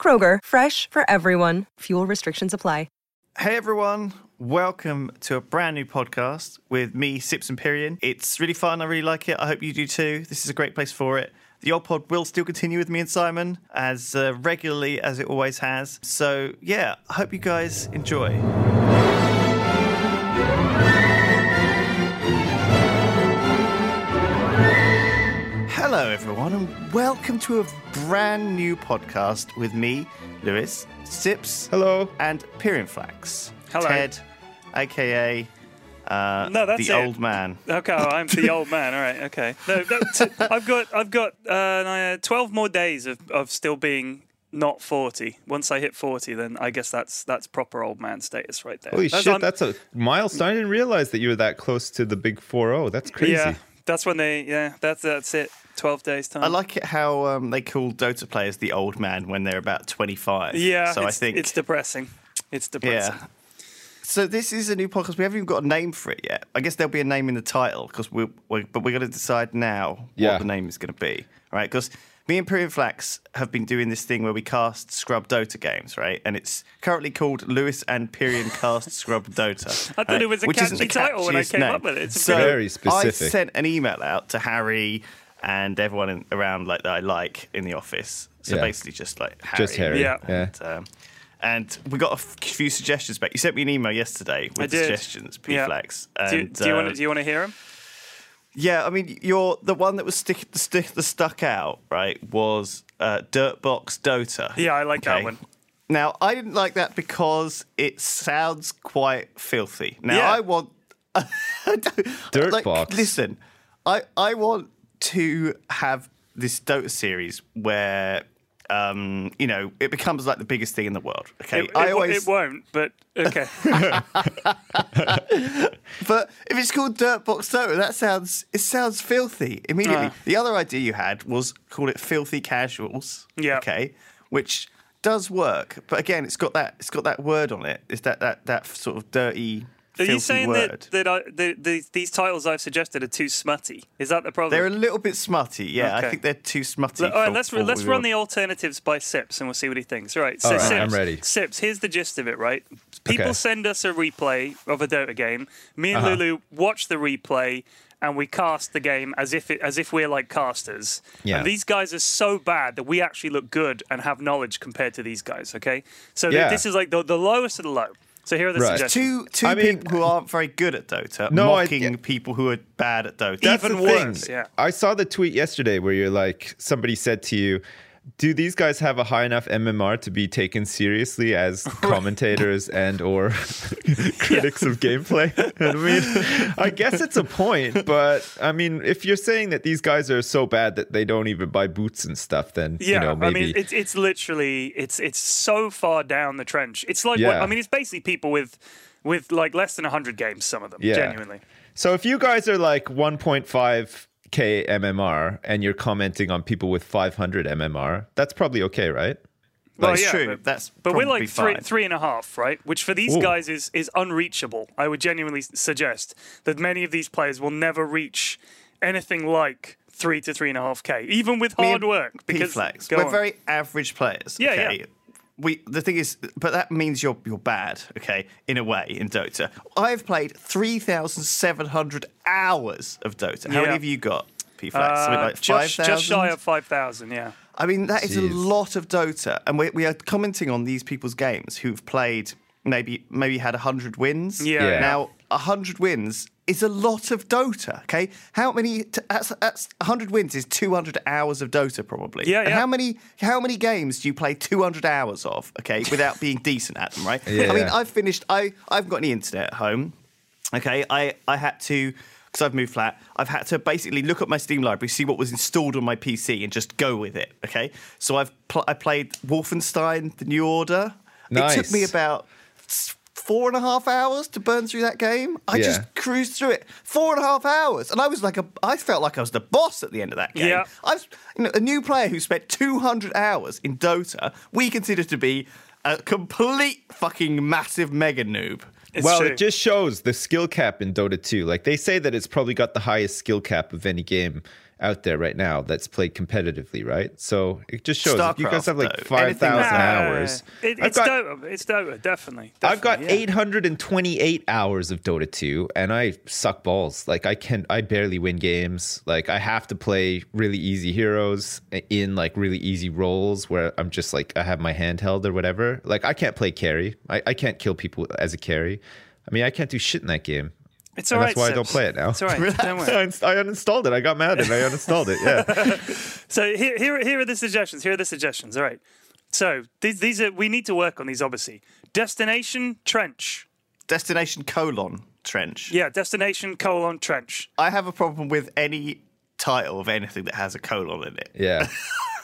Kroger, fresh for everyone. Fuel restrictions apply. Hey everyone, welcome to a brand new podcast with me, Sips Empyrean. It's really fun, I really like it. I hope you do too. This is a great place for it. The old pod will still continue with me and Simon as uh, regularly as it always has. So, yeah, I hope you guys enjoy. Hello, everyone, and welcome to a brand new podcast with me, Lewis, Sips, Hello. and Pyrion Flax. Hello. Ted, aka uh, No, that's the it. old man. Okay, well, I'm the old man. All right, okay. No, no, t- I've got I've got uh, twelve more days of, of still being not forty. Once I hit forty, then I guess that's that's proper old man status right there. Holy That's- shit, I'm- that's a milestone. I didn't realize that you were that close to the big 4-0. That's crazy. yeah. That's when they yeah. That's that's it. Twelve days time. I like it how um, they call Dota players the old man when they're about 25. Yeah. So I think. it's depressing. It's depressing. yeah. So this is a new podcast. We haven't even got a name for it yet. I guess there'll be a name in the title because we, we but we're going to decide now Yeah. what the name is going to be, right? Because me and Imperial Flax have been doing this thing where we cast Scrub Dota games, right? And it's currently called Lewis and Pyrion Cast Scrub Dota. I thought it was a Which isn't catchy title when I came name. up with it. It's so Very I sent an email out to Harry and everyone in, around like that I like in the office. So Yeah. basically, just like Harry. Just Harry. Yeah. yeah. And, um, and we got a few suggestions back. You sent me an email yesterday with I suggestions, Yeah. P-Flax. Do, you- And, do you want uh, to do you want to hear them? yeah, I mean, you're the one that was stick the stick the stuck out, right? Was uh, Dirtbox Dota. Yeah, I like that one. Now, I didn't like that because it sounds quite filthy. Now, Yeah. I want Dirt like, box. Listen, I I want to have this Dota series where. Um, you know, it becomes like the biggest thing in the world. Okay, It, I it, always, it won't, but okay. But if it's called Dirtbox Dota, that sounds it sounds filthy immediately. Ah. The other idea you had was call it Filthy Casuals. Yeah. Okay. Which does work, but again, it's got that it's got that word on it. It's that that that sort of dirty. Are you saying word. that that I, the, the, these titles I've suggested are too smutty? Is that the problem? They're a little bit smutty. Yeah, I think they're too smutty. Look, all right, for- let's for let's run want. the alternatives by Sips, and we'll see what he thinks. Right, so All right, Sips, I'm ready. Sips, here's the gist of it. Right, people Okay. send us a replay of a Dota game. Me and Uh-huh. Lulu watch the replay, and we cast the game as if it, as if we're like casters. Yeah. And these guys are so bad that we actually look good and have knowledge compared to these guys. Okay, so th- this is like the, the lowest of the low. So here are the Right. suggestions. Two two I mean- people who aren't very good at Dota No, I- mocking people who are bad at Dota. That's Even the thing. worse, yeah. I saw the tweet yesterday where you're like, somebody said to you, do these guys have a high enough MMR to be taken seriously as commentators and or critics of gameplay? I mean, I guess it's a point, but I mean, if you're saying that these guys are so bad that they don't even buy boots and stuff, then Yeah, you know maybe I mean, it's it's literally it's it's so far down the trench. It's like what, I mean, it's basically people with with like less than hundred games. Some of them, Yeah. genuinely. So if you guys are like 1.5k MMR and you're commenting on people with 500 MMR, that's probably okay, right? Well, That's yeah, true. but- That's But we're like three fine. three and a half, right? Which for these Ooh. guys is is unreachable. I would genuinely suggest that many of these players will never reach anything like three to three and a half k, even with hard work. Because P-flax. we're on. very average players. Yeah, okay? yeah. We the thing is, but that means you're you're bad. Okay, in a way, in Dota, I've played three thousand seven hundred hours of Dota. How Yeah. many have you got? P-Flax? Something Uh, like five just, just shy of five thousand. Yeah. I mean, that is a Jeez. lot of Dota, and we, we are commenting on these people's games who've played maybe maybe had hundred wins. Yeah. Yeah. Now, hundred wins is a lot of Dota. Okay, how many? T- that's that's hundred wins is two hundred hours of Dota probably. Yeah, And how many how many games do you play two hundred hours of? Okay, without being decent at them, right? Yeah. I mean, I've finished. I I've got any internet at home. Okay, I I had to because I've moved flat. I've had to basically look at my Steam library, see what was installed on my PC, and just go with it. Okay, so I've pl- I played Wolfenstein: The New Order. Nice. It took me about s- four and a half hours to burn through that game. I Yeah. just cruised through it. Four and a half hours. And I was like a I felt like I was the boss at the end of that game. Yeah. I was you know, a new player who spent 200 hours in Dota, we consider to be a complete fucking massive mega noob. It's well, true. it just shows the skill cap in Dota 2. Like they say that it's probably got the highest skill cap of any game out there right now that's played competitively, right? So it just shows if you guys have like though, 5,000 like Nah, hours. It, it's got- Dota. It's Dota, definitely. I've got yeah. 828 hours of Dota 2 and I suck balls. Like I can I barely win games. Like I have to play really easy heroes in like really easy roles where I'm just like I have my handheld or whatever. Like I can't play carry. I, I can't kill people as a carry. I mean I can't do shit in that game. It's and that's right, why I don't play it now. It's all right. Don't worry. I uns- I uninstalled it. I got mad and I uninstalled it. Yeah. So here, here, here are the suggestions. Here are the suggestions. All right. So these, these are we need to work on these. Obviously, destination trench. Destination colon trench. Yeah, destination colon trench. I have a problem with any title of anything that has a colon in it. Yeah.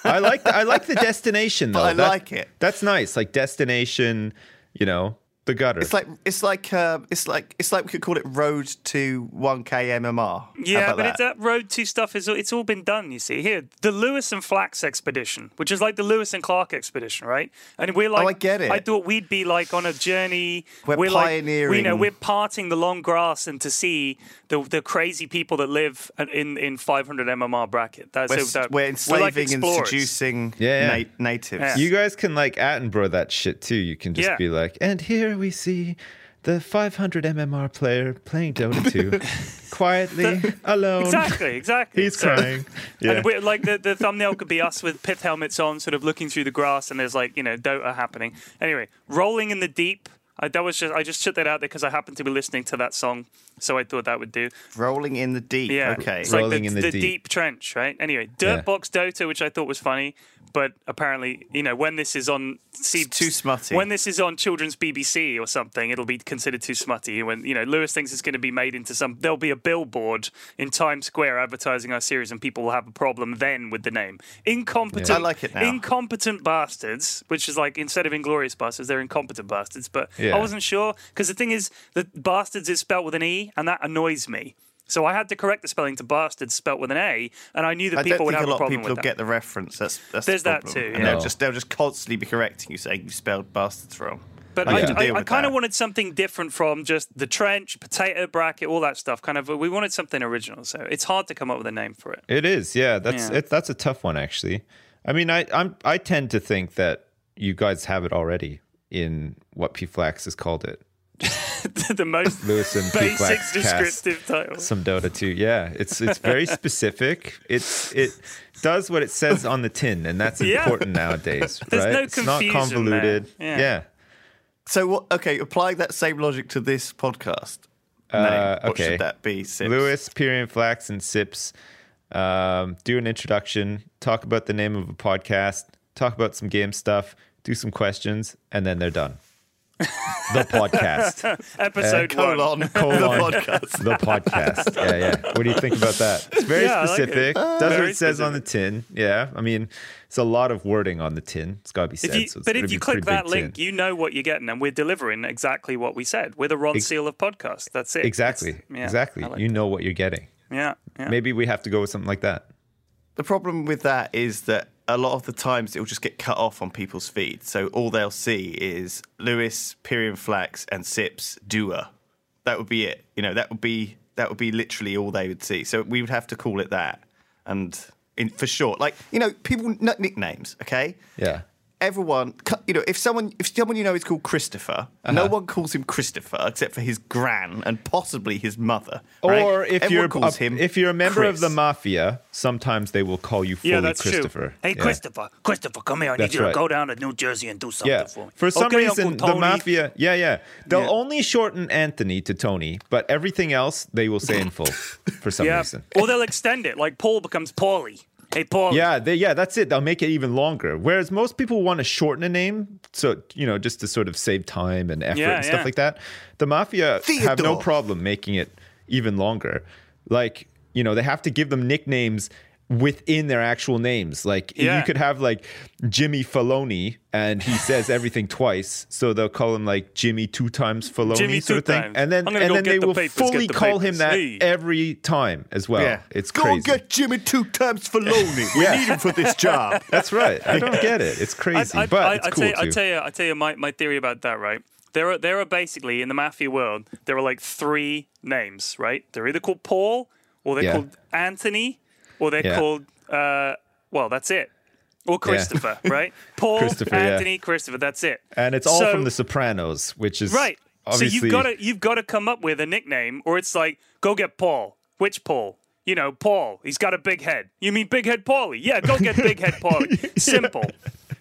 I like the, I like the destination though. I That- like it. That's nice. Like destination, you know, the gutter. It's like it's like uh, it's like it's like we could call it Road to 1K MMR. Yeah, but that? it's that road to stuff is it's all been done. You see here, the Lewis and Flax expedition, which is like the Lewis and Clark expedition, right? And we're like, Oh, I get it. I thought we'd be like on a journey. We're like, we pioneering. know, we're parting the long grass and to see the the crazy people that live in in 500 MMR bracket. That's we're, so that, we're like enslaving and seducing Yeah, yeah. na- natives. Yeah. You guys can like Attenborough that shit too. You can just Yeah. be like, and here we see the 500 MMR player playing Dota 2 quietly alone. Exactly, exactly. He's So- crying. Yeah. And we're, like the, the thumbnail could be us with pith helmets on, sort of looking through the grass, and there's like you know Dota happening. Anyway, rolling in the deep. I, that was just I just put that out there because I happened to be listening to that song, so I thought that would do. Rolling in the deep. Yeah, Okay. it's like Rolling the, in the the deep. deep. trench, right? Anyway, Yeah. Dirtbox Dota, which I thought was funny, but apparently, you know, when this is on, C- It's too smutty. When this is on children's BBC or something, it'll be considered too smutty. When you know, Lewis thinks it's going to be made into some. There'll be a billboard in Times Square advertising our series, and people will have a problem then with the name. Incompetent. I like it now. Incompetent bastards, which is like instead of inglorious bastards, they're incompetent bastards. But Yeah. I wasn't sure because the thing is that bastards is spelt with an e, and that annoys me. So I had to correct the spelling to bastards spelt with an a, and I knew that I people don't would think have a lot of problem people will get the reference. That's that's There's the that problem. too, And they'll just they'll just constantly be correcting you saying you spelled bastards wrong. But oh, I I, I, I kind of wanted something different from just the trench, potato bracket, all that stuff. Kind of, we wanted something original. So it's hard to come up with a name for it. It is, yeah. That's Yeah. It, that's a tough one, actually. I mean, I I'm I tend to think that you guys have it already in what PFlax has called it. the most Lewis and basic descriptive title. some Dota 2. Yeah, it's it's very specific. It's it does what it says on the tin, and that's Yeah. important nowadays. There's right? no it's not confusion there. convoluted. Yeah. yeah. So what? Okay, applying that same logic to this podcast. Uh, name, what okay. should that be? Sips? Lewis, Pyrion Flax, and Sips um, do an introduction, talk about the name of a podcast, talk about some game stuff, do some questions, and then they're done. The podcast. Episode one. colon Colon. the podcast. The podcast. Yeah, yeah. What do you think about that? It's very Yeah, I like it. specific. Uh, Does what it says on the tin. Yeah. I mean, it's a lot of wording on the tin. It's got to be said. If you, so but if you click that link, tin. you know what you're getting, and we're delivering exactly what we said. We're the Ronseal of podcast. That's it. Exactly. Yeah, exactly. Like you that. know what you're getting. Yeah, yeah. Maybe we have to go with something like that. The problem with that is that a lot of the times it will just get cut off on people's feed. So all they'll see is Lewis, Pyrion Flax, and Sips doer. That would be it. You know, that would be that would be literally all they would see. So we would have to call it that, and in, for short, like you know, people nicknames. Okay, Yeah. Everyone, you know, if someone if someone you know is called Christopher, Uh-huh. no one calls him Christopher except for his gran and possibly his mother. right? Or if Everyone you're calls a, him if you're a member of the mafia, sometimes they will call you fully yeah, that's Christopher. true. Hey, Yeah. Christopher, Christopher, come here. I That's need you right. to go down to New Jersey and do something Yeah. for me. For some Okay, reason, the mafia, yeah, yeah, they'll Yeah. only shorten Anthony to Tony, but everything else they will say in full for some Yeah, reason. or they'll extend it. Like Paul becomes Paulie. Hey, Paul. Yeah, they, yeah, that's it. They'll make it even longer. Whereas most people want to shorten a name, so you know, just to sort of save time and effort Yeah, and stuff yeah. like that. The mafia have no problem making it even longer. Like you know, they have to give them nicknames within their actual names. Like Yeah. you could have like Jimmy Faloney and he says everything twice, so they'll call him like Jimmy two times Faloney Jimmy sort of thing. times. And then and then they the will papers, fully the call him that Hey. every time as well. Yeah. It's Go crazy. and get Jimmy two times Faloney. We Yeah. need him for this job. That's right. I don't get it. It's crazy, I, but I, it's I cool tell you, I too. tell you, I tell you my, my theory about that, right? There are there are basically in the mafia world there are like three names, right? They're either called Paul or they're Yeah. called Anthony or they're Yeah. called uh, well, that's it. Or Christopher, right? Paul, Christopher, yeah. Anthony, Christopher. That's it. and it's all So- from The Sopranos, which is Right. So you've got to you've got to come up with a nickname, or it's like go get Paul. Which Paul? You know, Paul. He's got a big head. You mean Big Head Paulie? Yeah, go get Big Head Paulie. Simple,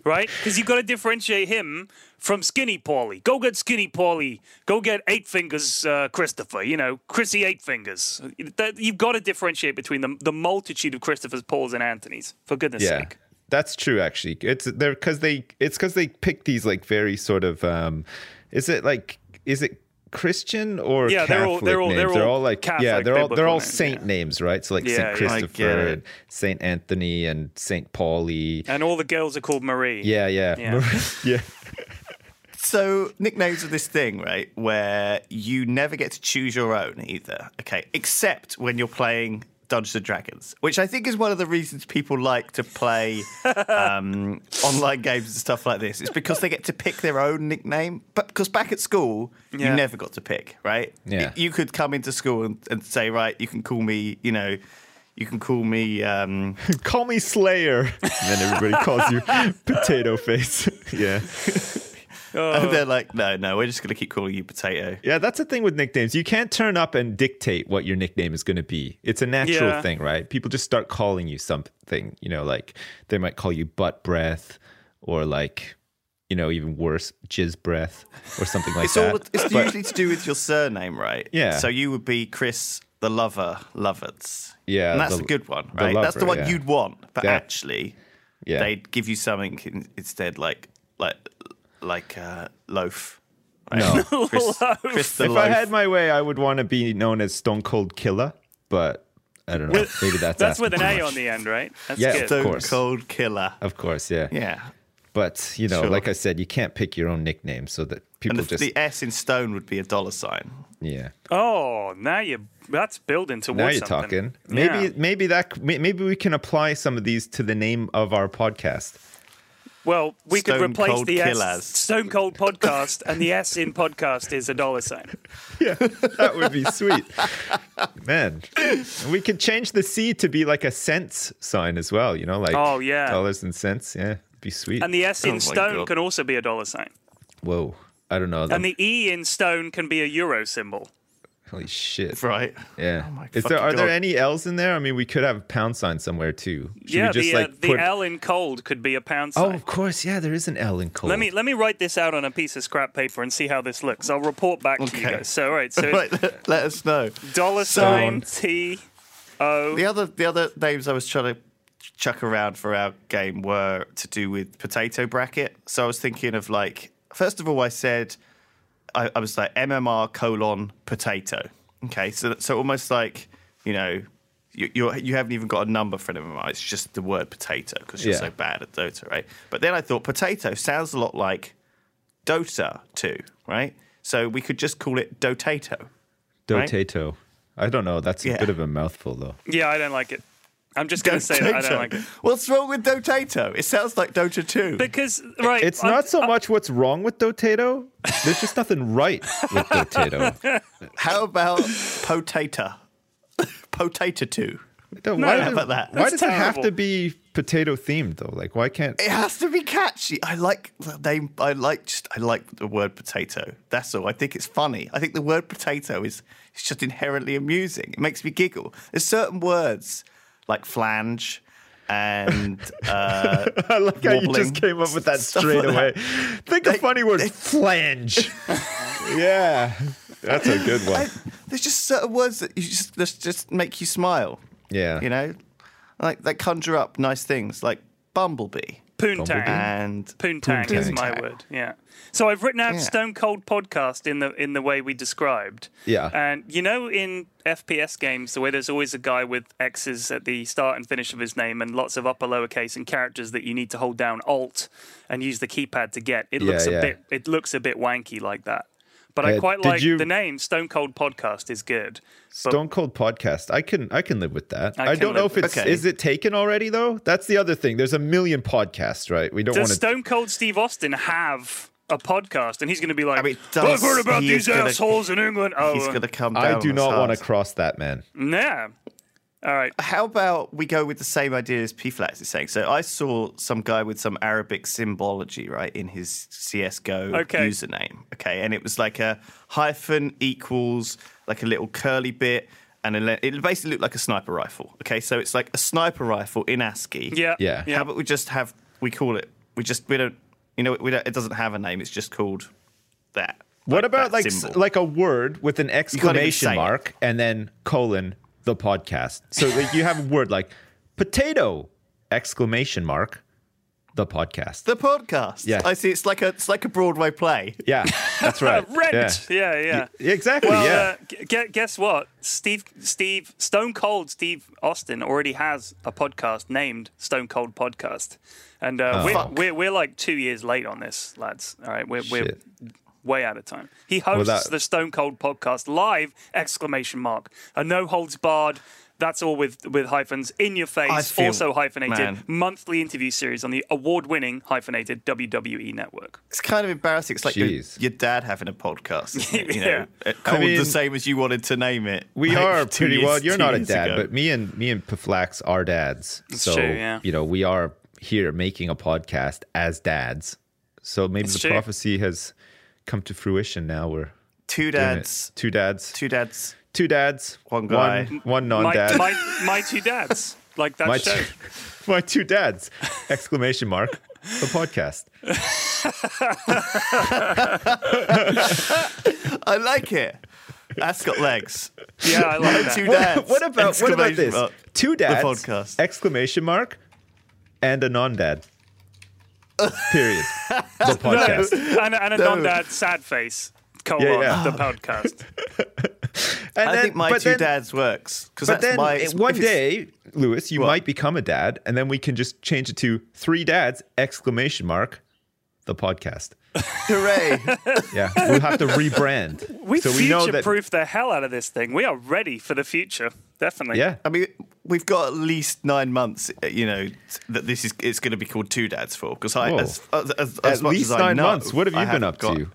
right? Because you've got to differentiate him from Skinny Paulie. Go get Skinny Paulie. Go get Eight Fingers uh, Christopher. You know, Chrissy Eight Fingers. That- You've got to differentiate between the the multitude of Christophers, Pauls, and Anthonys. For goodness yeah. sake. That's true, actually. It's they're because they it's because they pick these like very sort of um, is it like is it Christian or Yeah, they're all- they're all- names? they're all like yeah, Catholic, they're all they're all biblical names, saint yeah. names, right? So like Yeah, Saint yeah. I get Christopher, and Saint Anthony, and Saint Paulie. And all the girls are called Marie. Yeah, yeah, Yeah. yeah. So nicknames are this thing, right, where you never get to choose your own either. Okay, except when you're playing Dungeons and Dragons, which I think is one of the reasons people like to play um, online games and stuff like this. It's because they get to pick their own nickname. But because back at school, Yeah. you never got to pick, right? Yeah. You could come into school and, and say, right, you can call me, you know. You can call me um, Call me Slayer, and then everybody calls you Potato Face. yeah, Oh. and they're like, no, no, we're just going to keep calling you Potato. yeah. That's the thing with nicknames. You can't turn up and dictate what your nickname is going to be. It's a natural Yeah. thing, right? People just start calling you something. You know, like they might call you butt breath, or like, you know, even worse, jizz breath, or something like It's that. all it's But- usually to do with your surname, right? Yeah. So you would be Chris the Lover Lovards. Yeah, And that's the- the, good one, the right? that's the one yeah. you'd want. But Yeah. actually, yeah. they'd give you something instead like like like uh, loaf. Right? No. Chris, Chris if loaf. I had my way, I would want to be known as Stone Cold Killer, but I don't know. With- Maybe that's That's with an too A much. on the end, right? That's Yeah, good. of Stone course. Cold Killer. Of course, yeah. Yeah. But you know, Sure. like I said, you can't pick your own nickname, so that people And the, just the S in stone would be a dollar sign. yeah. Oh, now you that's building towards Now you're something. talking. Maybe Yeah. maybe that maybe we can apply some of these to the name of our podcast. Well, we could replace Cold the Killers. S Stone Cold Podcast and the S in podcast is a dollar sign. Yeah, that would be sweet, man. We could change the C to be like a cents sign as well. You know, like Oh, yeah. dollars and cents. Yeah, be sweet. And the S Oh in my stone God. can also be a dollar sign. Whoa, I don't know. And the E in stone can be a euro symbol. Holy shit. Right. Yeah. Oh my Is there fucking are there any L's in there? I mean, we could have a pound sign somewhere too. Should yeah, we just the, uh, like the put? L in cold could be a pound sign. oh, of course. Yeah, there is an L in cold. Let me let me write this out on a piece of scrap paper and see how this looks. I'll report back to you guys. So, all right, so Right, let, let us know. dollar So- sign T O. The other the other names I was trying to chuck around for our game were to do with potato bracket. So I was thinking of like first of all I said I, I was like MMR colon potato. Okay, so so almost like you know you you're, you haven't even got a number for an MMR. It's just the word potato because you're Yeah. so bad at Dota, right? But then I thought potato sounds a lot like Dota too, right? So we could just call it Dotato. right? Dotato. I don't know. That's a Yeah. bit of a mouthful, though. Yeah, I don't like it. I'm just going to say that I don't like it What's wrong with Dotato? It sounds like Dota 2. because right. It's I'm- not so uh, much what's wrong with Dotato. There's just nothing right with Dotato. How about Potato? Potato 2. No, why how does- about that? Why That's does it have to be potato themed though? Like, why can't? It has to be catchy. I like the name. I like just. I like the word potato. That's all. I think it's funny. I think the word potato is. It's just inherently amusing. It makes me giggle. There's certain words like flange and uh, I like how you just came up with that straight away. that. Think of funny words. they- Flange. yeah, that's a good one. I, there's just certain words that you just just, just make you smile. Yeah. You know, like that conjure up nice things like bumblebee. Poontang. and Poontang is my word. Yeah. So I've written out Yeah. Stone Cold Podcast in the in the way we described. Yeah. And you know, in FPS games, the way there's always a guy with X's at the start and finish of his name, and lots of upper lowercase and characters that you need to hold down Alt and use the keypad to get. It looks a yeah. bit. It looks a bit wanky like that. But I Uh, quite did like you- the name Stone Cold Podcast is good. But Stone Cold Podcast. I can I can live with that. I I, don't know if it's Okay. is it taken already though. That's the other thing. There's a million podcasts, right? We don't want to. Stone Cold Steve Austin have a podcast? And he's going to be like, I mean, "I've heard about these gonna- assholes in England. Oh, he's going to come down. I do not want to cross that man. yeah. All right. How about we go with the same idea as P Flax is saying? So I saw some guy with some Arabic symbology, right, in his CSGO Okay. username. Okay. And it was like a hyphen equals like a little curly bit. And it basically looked like a sniper rifle. Okay. So it's like a sniper rifle in ASCII. Yeah. Yeah. Yeah. How about we just have, we call it, we just, we don't, you know, we don't, it doesn't have a name. It's just called that. What about like s- symbol. like a word with an exclamation say it. mark and then colon the podcast? So like, you have a word like potato exclamation mark the podcast. the podcast? Yeah. I see. It's like a, it's like a Broadway play. yeah, that's right. Rent. Yeah. Yeah, yeah. Yeah, exactly. Well, yeah. uh, g- guess what? Steve, Steve, Stone Cold Steve Austin already has a podcast named Stone Cold Podcast, and uh, we're, we're we're like two years late on this, lads. All right, we're we're Shit. Way out of time. He hosts that- the Stone Cold Podcast live! Exclamation mark! A no holds barred. That's all with with hyphens in your face. feel- Also hyphenated man. monthly monthly interview series on the award-winning hyphenated WWE network. It's kind of embarrassing. It's like your, your dad having a podcast, it? you Yeah. know, uh, called mean, the same as you wanted to name it. We like, are pretty years- well. You're not a dad, ago. but me and me and Paflax are dads. so true, yeah. you know we are here making a podcast as dads. So maybe It's the true. prophecy has come to fruition. Now we're two dads, two dads, two dads. two dads, One guy. one, one My, non-dad. my my two dads, like that my, show. two, my two dads! Exclamation mark. The podcast. I like it. That's got legs. Yeah, I like that. Two dads. what about what about exclamation this? mark. Two dads. podcast. Exclamation mark, and a non-dad. Period. The podcast. and, and a No. non-dad sad face. Colon Yeah, yeah. the podcast. And I then- think my two then- dads works because But that's then my. one day, Lewis, you What? might become a dad, and then we can just change it to three dads! Exclamation mark, the podcast. Hooray! Yeah, we'll have to rebrand. We so we know that. future-proof the hell out of this thing. We are ready for the future. Definitely. Yeah, I mean, we've got at least nine months. uh, You know that this is it's going to be called two dads for because I Whoa. as, as, as, at as much least as I nine know, months. What have I you been up got- to?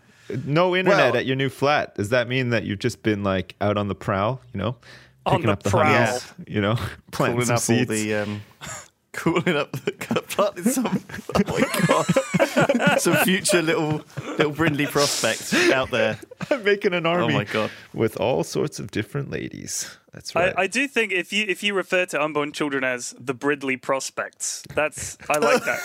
No internet Well- at your new flat. Does that mean that you've just been like out on the prowl? You know, On picking the up the prowl. honeys, You know, planting Cooling some up seeds. all the um, cooling up the planting some. Oh my god! some future little little Brindley prospects out there. I'm making an army. Oh my God. With all sorts of different ladies. That's right. I, I do think if you if you refer to unborn children as the Brindley prospects, that's I like that.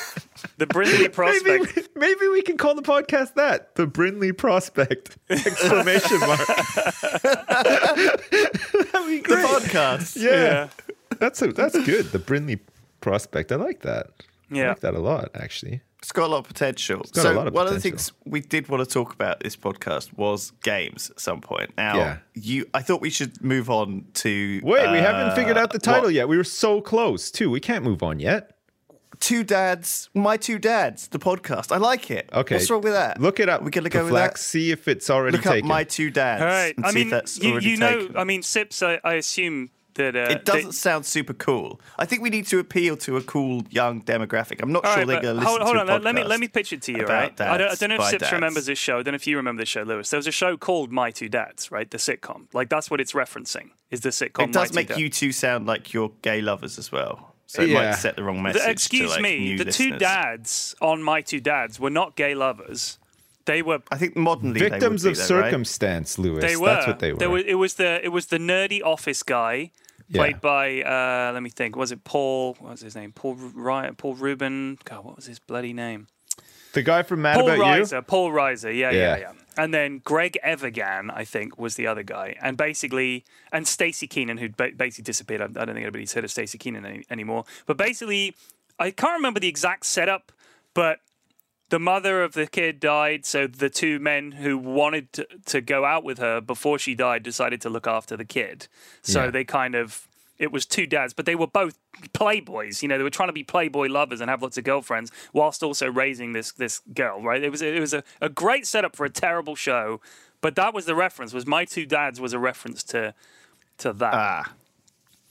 The Brindley maybe, prospect. maybe we can call the podcast that the Brindley Prospect! Exclamation mark. That'd be The great. podcast. yeah, that's a, that's good. The Brindley Prospect. I like that. Yeah. I Yeah. like that a lot, actually. It's got a lot of potential. got so a lot of one of the things we did want to talk about this podcast was games at some point. Now, Yeah. you, I thought we should move on to Wait, we uh, haven't figured out the title what? yet. We were so close too. We can't move on yet. Two dads, my two dads, the podcast. I like it. Okay, what's wrong with that? Look it up. We're gonna go with Flex, that. See if it's already Look up taken. my two dads. All right. and I see mean, if that's you, already you know, taken. I mean, Sips. I, I assume that uh, It doesn't sound super cool. I think we need to appeal to a cool young demographic. I'm not sure right, they're going to listen hold, hold to on. a let- Let me let me pitch it to you. about Right? I don't, I don't know if Sips dads. remembers this show. I don't know if you remember this show, Lewis. There was a show called My Two Dads, right? The sitcom. Like that's what it's referencing. Is the sitcom? It does My make Two Dads. you two sound like you're gay lovers as well. So it Yeah. might set the wrong The- message. excuse to, like, me. new The two dads on My Two Dads were not gay lovers. They were I think modernly they Victims would of be, though, right? circumstance, Lewis. They were. That's what they were. There was, it was the it was the nerdy office guy, played by uh, let me think. Was it Paul? What was his name? Paul Ryan, Paul Ruben. God, what was his bloody name? the guy from Mad Paul About Reiser. Paul Reiser. Yeah, yeah, Yeah. yeah, And then Greg Evigan, I think, was the other guy. And basically, and Staci Keanan, who ba- basically disappeared. I I don't think anybody's heard of Staci Keanan any- anymore. But basically, I can't remember the exact setup but the mother of the kid died, so the two men who wanted to, to go out with her before she died decided to look after the kid. So Yeah. they kind of it was two dads, but they were both playboys. You know, they were trying to be playboy lovers and have lots of girlfriends whilst also raising this this girl. Right? It was it was a, a great setup for a terrible show, but that was the reference. Was my two dads was a reference to to that. Ah,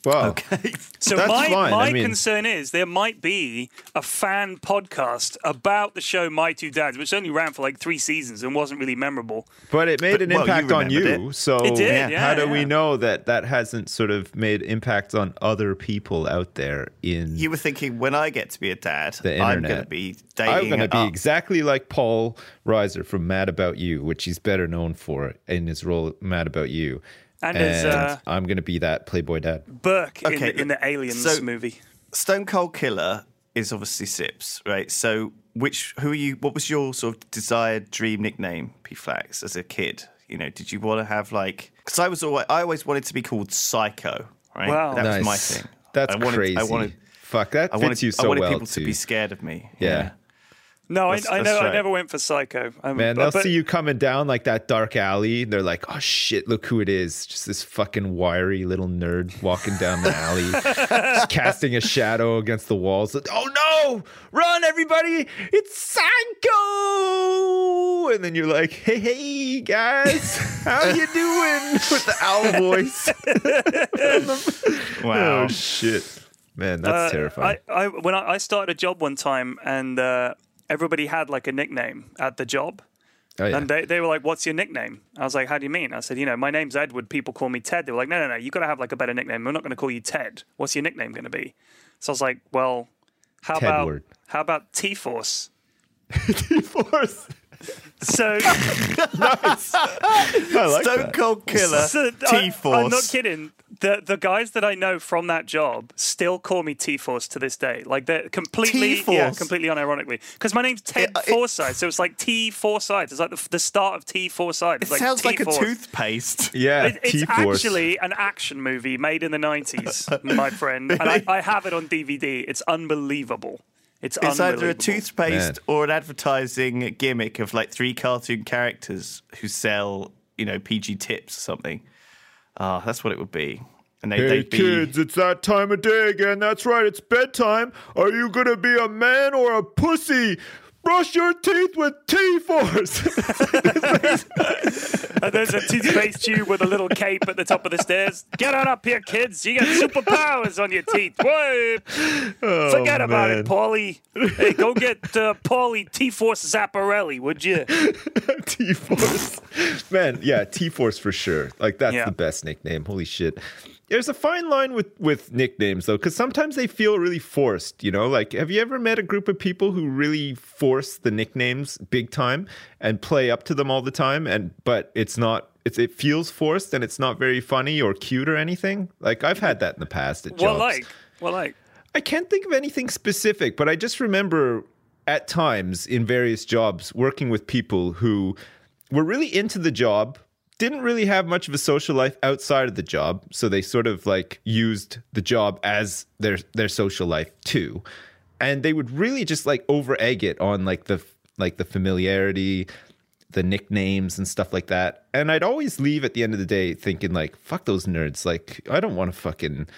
Wow. okay. So That's my, fine. my I mean- concern is there might be a fan podcast about the show My Two Dads, which only ran for like three seasons and wasn't really memorable. But it made But- an well, you impact on you. it. So It did, yeah, how do we know that that hasn't sort of made impacts on other people out there in You were thinking when I get to be a dad, The I'm going to be dating. I'm going to be up. exactly like Paul Reiser from Mad About You, which he's better known for in his role Mad About You. And as, uh, I'm going to be that Playboy dad. Burke in, Okay, the, in the Aliens so- movie. Stone Cold Killer is obviously Sips, right? So, which who are you? What was your sort of desired dream nickname, P Flax, as a kid? You know, did you want to have like? Because I was always, I always wanted to be called Psycho, right? Wow. that was my thing. That's I wanted, crazy. I wanted, Fuck, that I fits wanted, you so I wanted well people too. to be scared of me. yeah. No, I, That's- I that's know. I never went for Psycho. Um, Man, they'll but- see you coming down like that dark alley. They're like, oh shit, look who it is. Just this fucking wiry little nerd walking down the alley, just casting a shadow against the walls. Oh no, run, everybody. It's Psycho. And then you're like, hey, hey, guys, how you doing? With the owl voice. Wow. Oh, shit. Man, that's Uh, terrifying. I, I when I, I started a job one time and uh, everybody had like a nickname at the job. oh, yeah. And they, they were like, What's your nickname? I was like, How do you mean? I said, You know, my name's Edward. People call me Ted. They were like, No, no, no. you got to have like a better nickname. We're not going to call you Ted. What's your nickname going to be? So I was like, Well, how about how about T Force? T Force. So, I like Stone that. Cold Killer, so T Force. I, am not kidding. The the guys that I know from that job still call me T Force to this day. Like they're completely, yeah, T-Force? completely unironically. Because my name's Ted It- it- Forsyth, so it's like T Forsyth. It's like the, the start of T Forsyth. It It's like sounds like a T-Force. toothpaste. Yeah, It- it's T-Force. actually an action movie made in the 90s, my friend. And I, I have it on DVD. It's unbelievable. It's, It's either a toothpaste Man. or an advertising gimmick of like three cartoon characters who sell, you know, PG tips or something. Ah, that's what it would be. And they, Hey they'd be. kids, it's that time of day again. That's right, it's bedtime. Are you gonna be a man or a pussy? Brush your teeth with T-Force. And there's a toothpaste tube with a little cape at the top of the stairs. Get on up here, kids. You got superpowers on your teeth. Whoa. Forget about it, Paulie. Hey, go get uh, Paulie T-Force Zapparelli, would you? T-Force. Man, yeah, T-Force for sure. Like that's Yeah. the best nickname. Holy shit. There's a fine line with with nicknames though, because sometimes they feel really forced. You know, like have you ever met a group of people who really force the nicknames big time and play up to them all the time? And but it's not. It's it feels forced and it's not very funny or cute or anything. Like I've had that in the past at jobs. Well, like, well, like. I can't think of anything specific, but I just remember at times in various jobs working with people who were really into the job, didn't really have much of a social life outside of the job, so they sort of like used the job as their their social life too. And they would really just like over egg it on like the like the familiarity, the nicknames and stuff like that. And I'd always leave at the end of the day thinking like, fuck those nerds. Like I don't want to fucking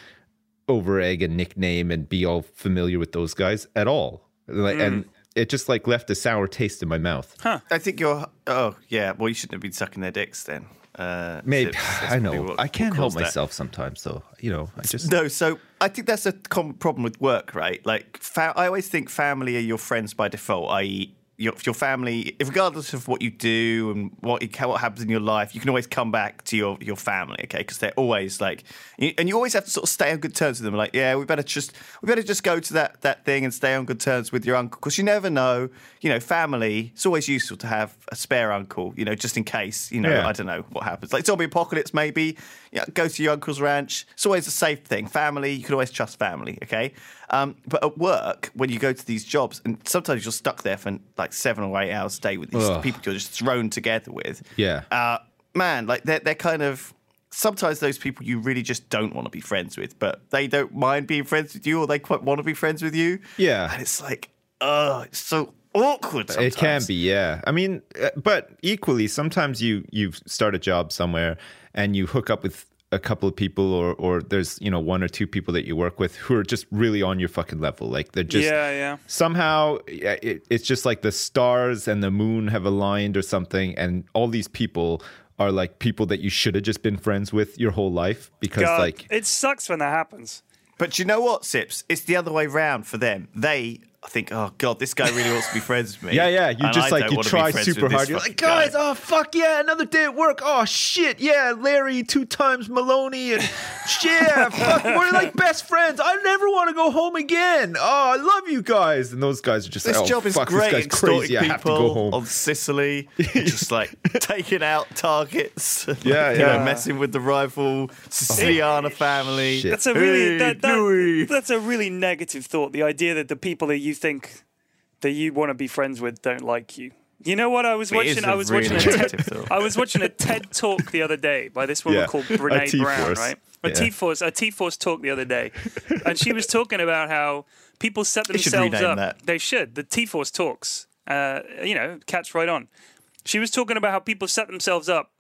over egg a nickname and be all familiar with those guys at all. Like, And hmm. It just like left a sour taste in my mouth. Huh. I think you're. Oh, yeah. Well, you shouldn't have been sucking their dicks then. Uh, Maybe Sips. That's I know what- I can't help caused that. myself sometimes, though. You know, I just No, so I think that's a common problem with work, right? Like, fa- I always think family are your friends by default, i.e., your, your family, regardless of what you do and what what happens in your life, you can always come back to your, your family, okay? Because they're always like, and you always have to sort of stay on good terms with them. Like, yeah, we better just we better just go to that that thing and stay on good terms with your uncle because you never know. You know, family. It's always useful to have a spare uncle. You know, just in case. You know, Yeah. I don't know what happens. Like zombie apocalypse, maybe. Yeah, go to your uncle's ranch. It's always a safe thing. Family, you can always trust family. Okay, um, but at work, when you go to these jobs, and sometimes you're stuck there for like seven or eight hours a day with these Ugh. people you're just thrown together with. Yeah. uh, man, like they're they're kind of. Sometimes those people you really just don't want to be friends with, but they don't mind being friends with you, or they quite want to be friends with you. Yeah. and it's like, oh, it's so awkward. Sometimes. It can be, yeah. I mean, uh, but equally, sometimes you you start a job somewhere and you hook up with a couple of people, or or there's you know one or two people that you work with who are just really on your fucking level. Like they're just Yeah, yeah. somehow it, it's just like the stars and the moon have aligned or something, and all these people are like people that you should have just been friends with your whole life because God, like it sucks when that happens. But you know what, Sips? It's the other way round for them. They I think, oh god, this guy really wants to be friends with me. Yeah, yeah. You just I like you try super hard. You're like, guys, guy." oh fuck yeah, another day at work. Oh shit, yeah, Larry two times Maloney and yeah, fuck, we're like best friends. I never want to go home again. Oh, I love you guys. And those guys are just This like, oh, job is fuck, great. This guy's extorting crazy. I have to people go home. on Sicily, just like taking out targets. Yeah, you know, yeah. messing with the rival Siciliana oh, family. Shit. That's a really Hey, that, that- that's a really negative thought. The idea that the people that you think that you want to be friends with don't like you. You know what I was It is watching? a I was really watching a negative TED, thought. I was watching a TED talk the other day by this woman Yeah, called a Brene Brown, T-Force. right? A Yeah. T-Force, a T-Force talk the other day, and she was talking about how people set should themselves rename up. that. They should. The T-Force talks. Uh, you know, catch right on. She was talking about how people set themselves up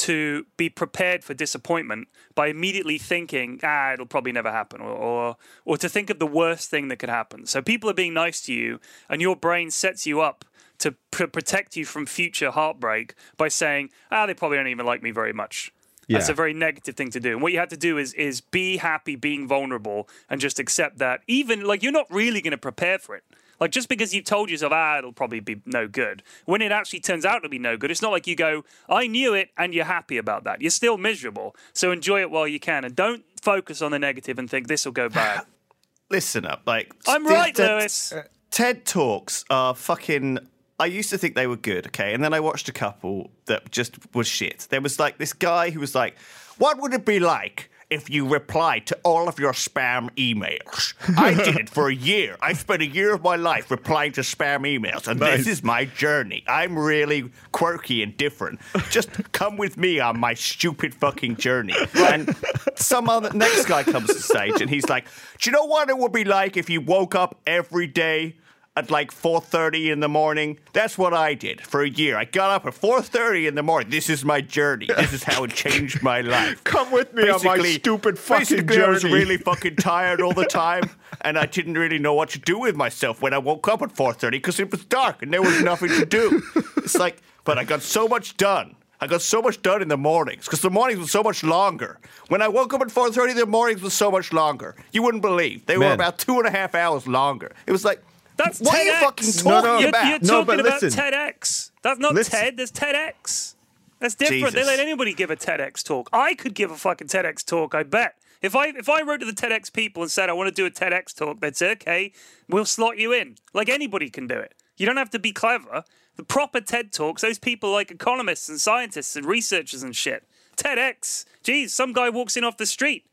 to be prepared for disappointment by immediately thinking, ah, it'll probably never happen, or, or or to think of the worst thing that could happen. So people are being nice to you, and your brain sets you up to pr- protect you from future heartbreak by saying, ah, they probably don't even like me very much. That's a very negative thing to do. And what you have to do is is be happy being vulnerable and just accept that even like you're not really going to prepare for it. Like just because you've told yourself, ah, it'll probably be no good. When it actually turns out to be no good, it's not like you go, I knew it and you're happy about that. You're still miserable. So enjoy it while you can and don't focus on the negative and think this will go bad. Listen up, like I'm th- right, th- Lewis. TED Talks are fucking. I used to think they were good, okay, and then I watched a couple that just was shit. There was like this guy who was like, "What would it be like if you reply to all of your spam emails?" I did it for a year. I spent a year of my life replying to spam emails, and Nice. this is my journey. I'm really quirky and different. Just come with me on my stupid fucking journey. And some other next guy comes to stage, and he's like, "Do you know what it would be like if you woke up every day?" At like 4:30 in the morning. That's what I did for a year. I got up at 4:30 in the morning. This is my journey. This is how it changed my life. Come with me on my Basically- stupid fucking basically, I was really fucking tired all the time, and I didn't really know what to do with myself when I woke up at 4:30 because it was dark and there was nothing to do. It's like, but I got so much done. I got so much done in the mornings because the mornings were so much longer. When I woke up at 4:30, the mornings were so much longer. You wouldn't believe they were about two and a half hours longer. It was like, That's what are you fucking No, talking no. You're, about? you're No, talking but about listen. TEDx. That's not Listen. TED. There's TEDx. That's different. They let anybody give a TEDx talk. I could give a fucking TEDx talk. I bet. If I if I wrote to the TEDx people and said I want to do a TEDx talk, they'd say, "Okay, we'll slot you in." Like anybody can do it. You don't have to be clever. The proper TED talks, those people like economists and scientists and researchers and shit. TEDx. Geez, some guy walks in off the street.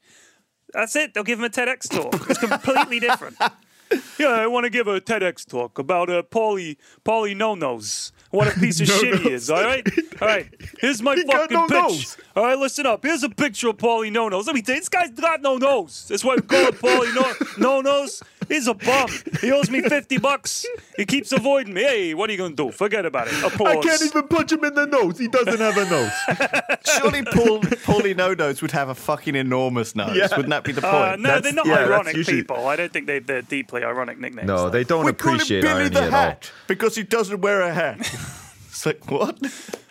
That's it. They'll give him a TEDx talk. It's completely different. Yeah, I want to give a TEDx talk about uh, Paulie Paulie No Nos. What a piece of shit he is. All right, all right. Here's my got fucking no pitch. nose. All right, listen up. Here's a picture of Paulie No Nos. Let me tell you, this guy's got no nose. That's why we call it Paulie No No Nose. He's a bum. He owes me fifty bucks. He keeps avoiding me. Hey, what are you gonna do? Forget about it. Applause. I can't even punch him in the nose. He doesn't have a nose. Surely Paul Paulie No Nose would have a fucking enormous nose. Yeah. Wouldn't that be the point? Uh, no, That's- they're not yeah, ironic usually- people. I don't think they, they're deeply ironic nicknames. No, though. they don't we call him Billy irony the at all. Hat because he doesn't wear a hat. it's like what?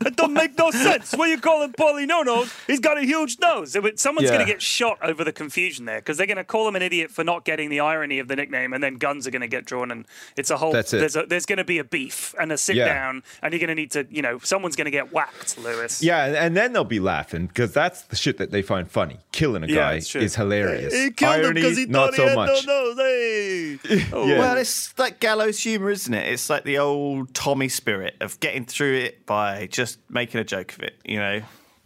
It don't make no sense. What you call him Paulie No Nose? He's got a huge nose. Someone's Yeah. going to get shot over the confusion there because they're going to call him an idiot for not getting the irony of the nickname, and then guns are going to get drawn, and it's a whole. That's it. There's, there's going to be a beef and a sit Yeah. down, and you're going to need to, you know, someone's going to get whacked, Lewis. Yeah, and- and then they'll be laughing because that's the shit that they find funny. Killing a guy it's is hilarious. He killed Irony, him because he not thought so he had much. no nose. Hey. Oh, Yeah. Well, it's like gallows humor, isn't it? It's like the old Tommy spirit of getting through it by just making a joke of it. You know.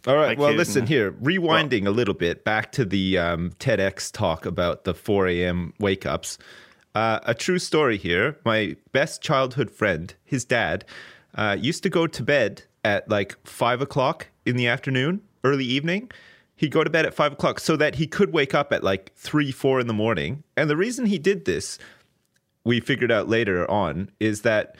All right. Like well, listen here. Rewinding a little bit back to the um, TEDx talk about the 4 a.m. wake ups. Uh, a true story here. My best childhood friend, his dad, uh, used to go to bed at like five o'clock in the afternoon, early evening. He'd go to bed at five o'clock so that he could wake up at like three, four in the morning. And the reason he did this we figured out later on is that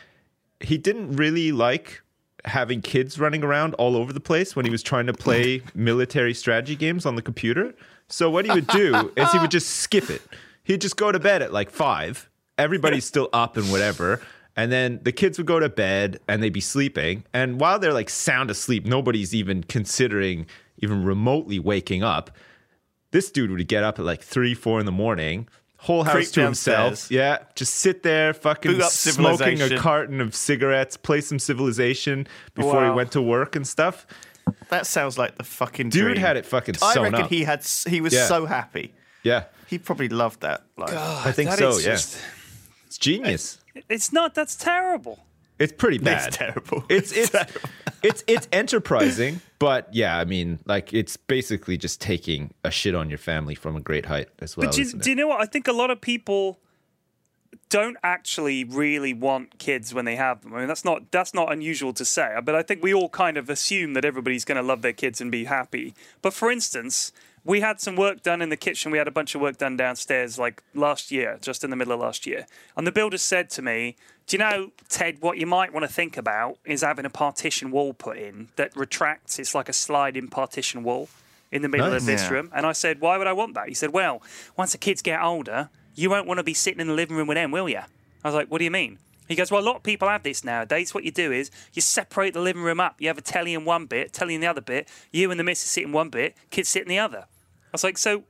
he didn't really like having kids running around all over the place when he was trying to play military strategy games on the computer. So what he would do is he would just skip it. He'd just go to bed at like five. Everybody's still up and whatever. And then the kids would go to bed and they'd be sleeping. And while they're like sound asleep, nobody's even considering even remotely waking up. This dude would get up at like three, four in the morning, whole house Creep to himself. Yeah, just sit there, fucking smoking a carton of cigarettes, play some Civilization before he went to work and stuff. That sounds like the fucking Dude dream. had it fucking I reckon up. he had. He was Yeah. so happy. Yeah, He probably loved that. Like, I think That so. is Yeah, just- it's genius. It's not. That's terrible. It's pretty bad. it's terrible. It's it's it's it's enterprising, but yeah, I mean, like it's basically just taking a shit on your family from a great height as well. But do, you- isn't it? do you know what? I think a lot of people don't actually really want kids when they have them. I mean, that's not that's not unusual to say. But I think we all kind of assume that everybody's going to love their kids and be happy. But for instance, we had some work done in the kitchen. We had a bunch of work done downstairs, like last year, just in the middle of last year. And the builder said to me, "Do you know, Ted? What you might want to think about is having a partition wall put in that retracts. It's like a sliding partition wall." In the middle Nice. of this Yeah. room, and I said, "Why would I want that?" He said, "Well, once the kids get older, you won't want to be sitting in the living room with them, will you?" I was like, "What do you mean?" He goes, "Well, a lot of people have this nowadays. What you do is you separate the living room up. You have a telly in one bit, telly in the other bit. You and the missus sit in one bit, kids sit in the other." I was like, "So,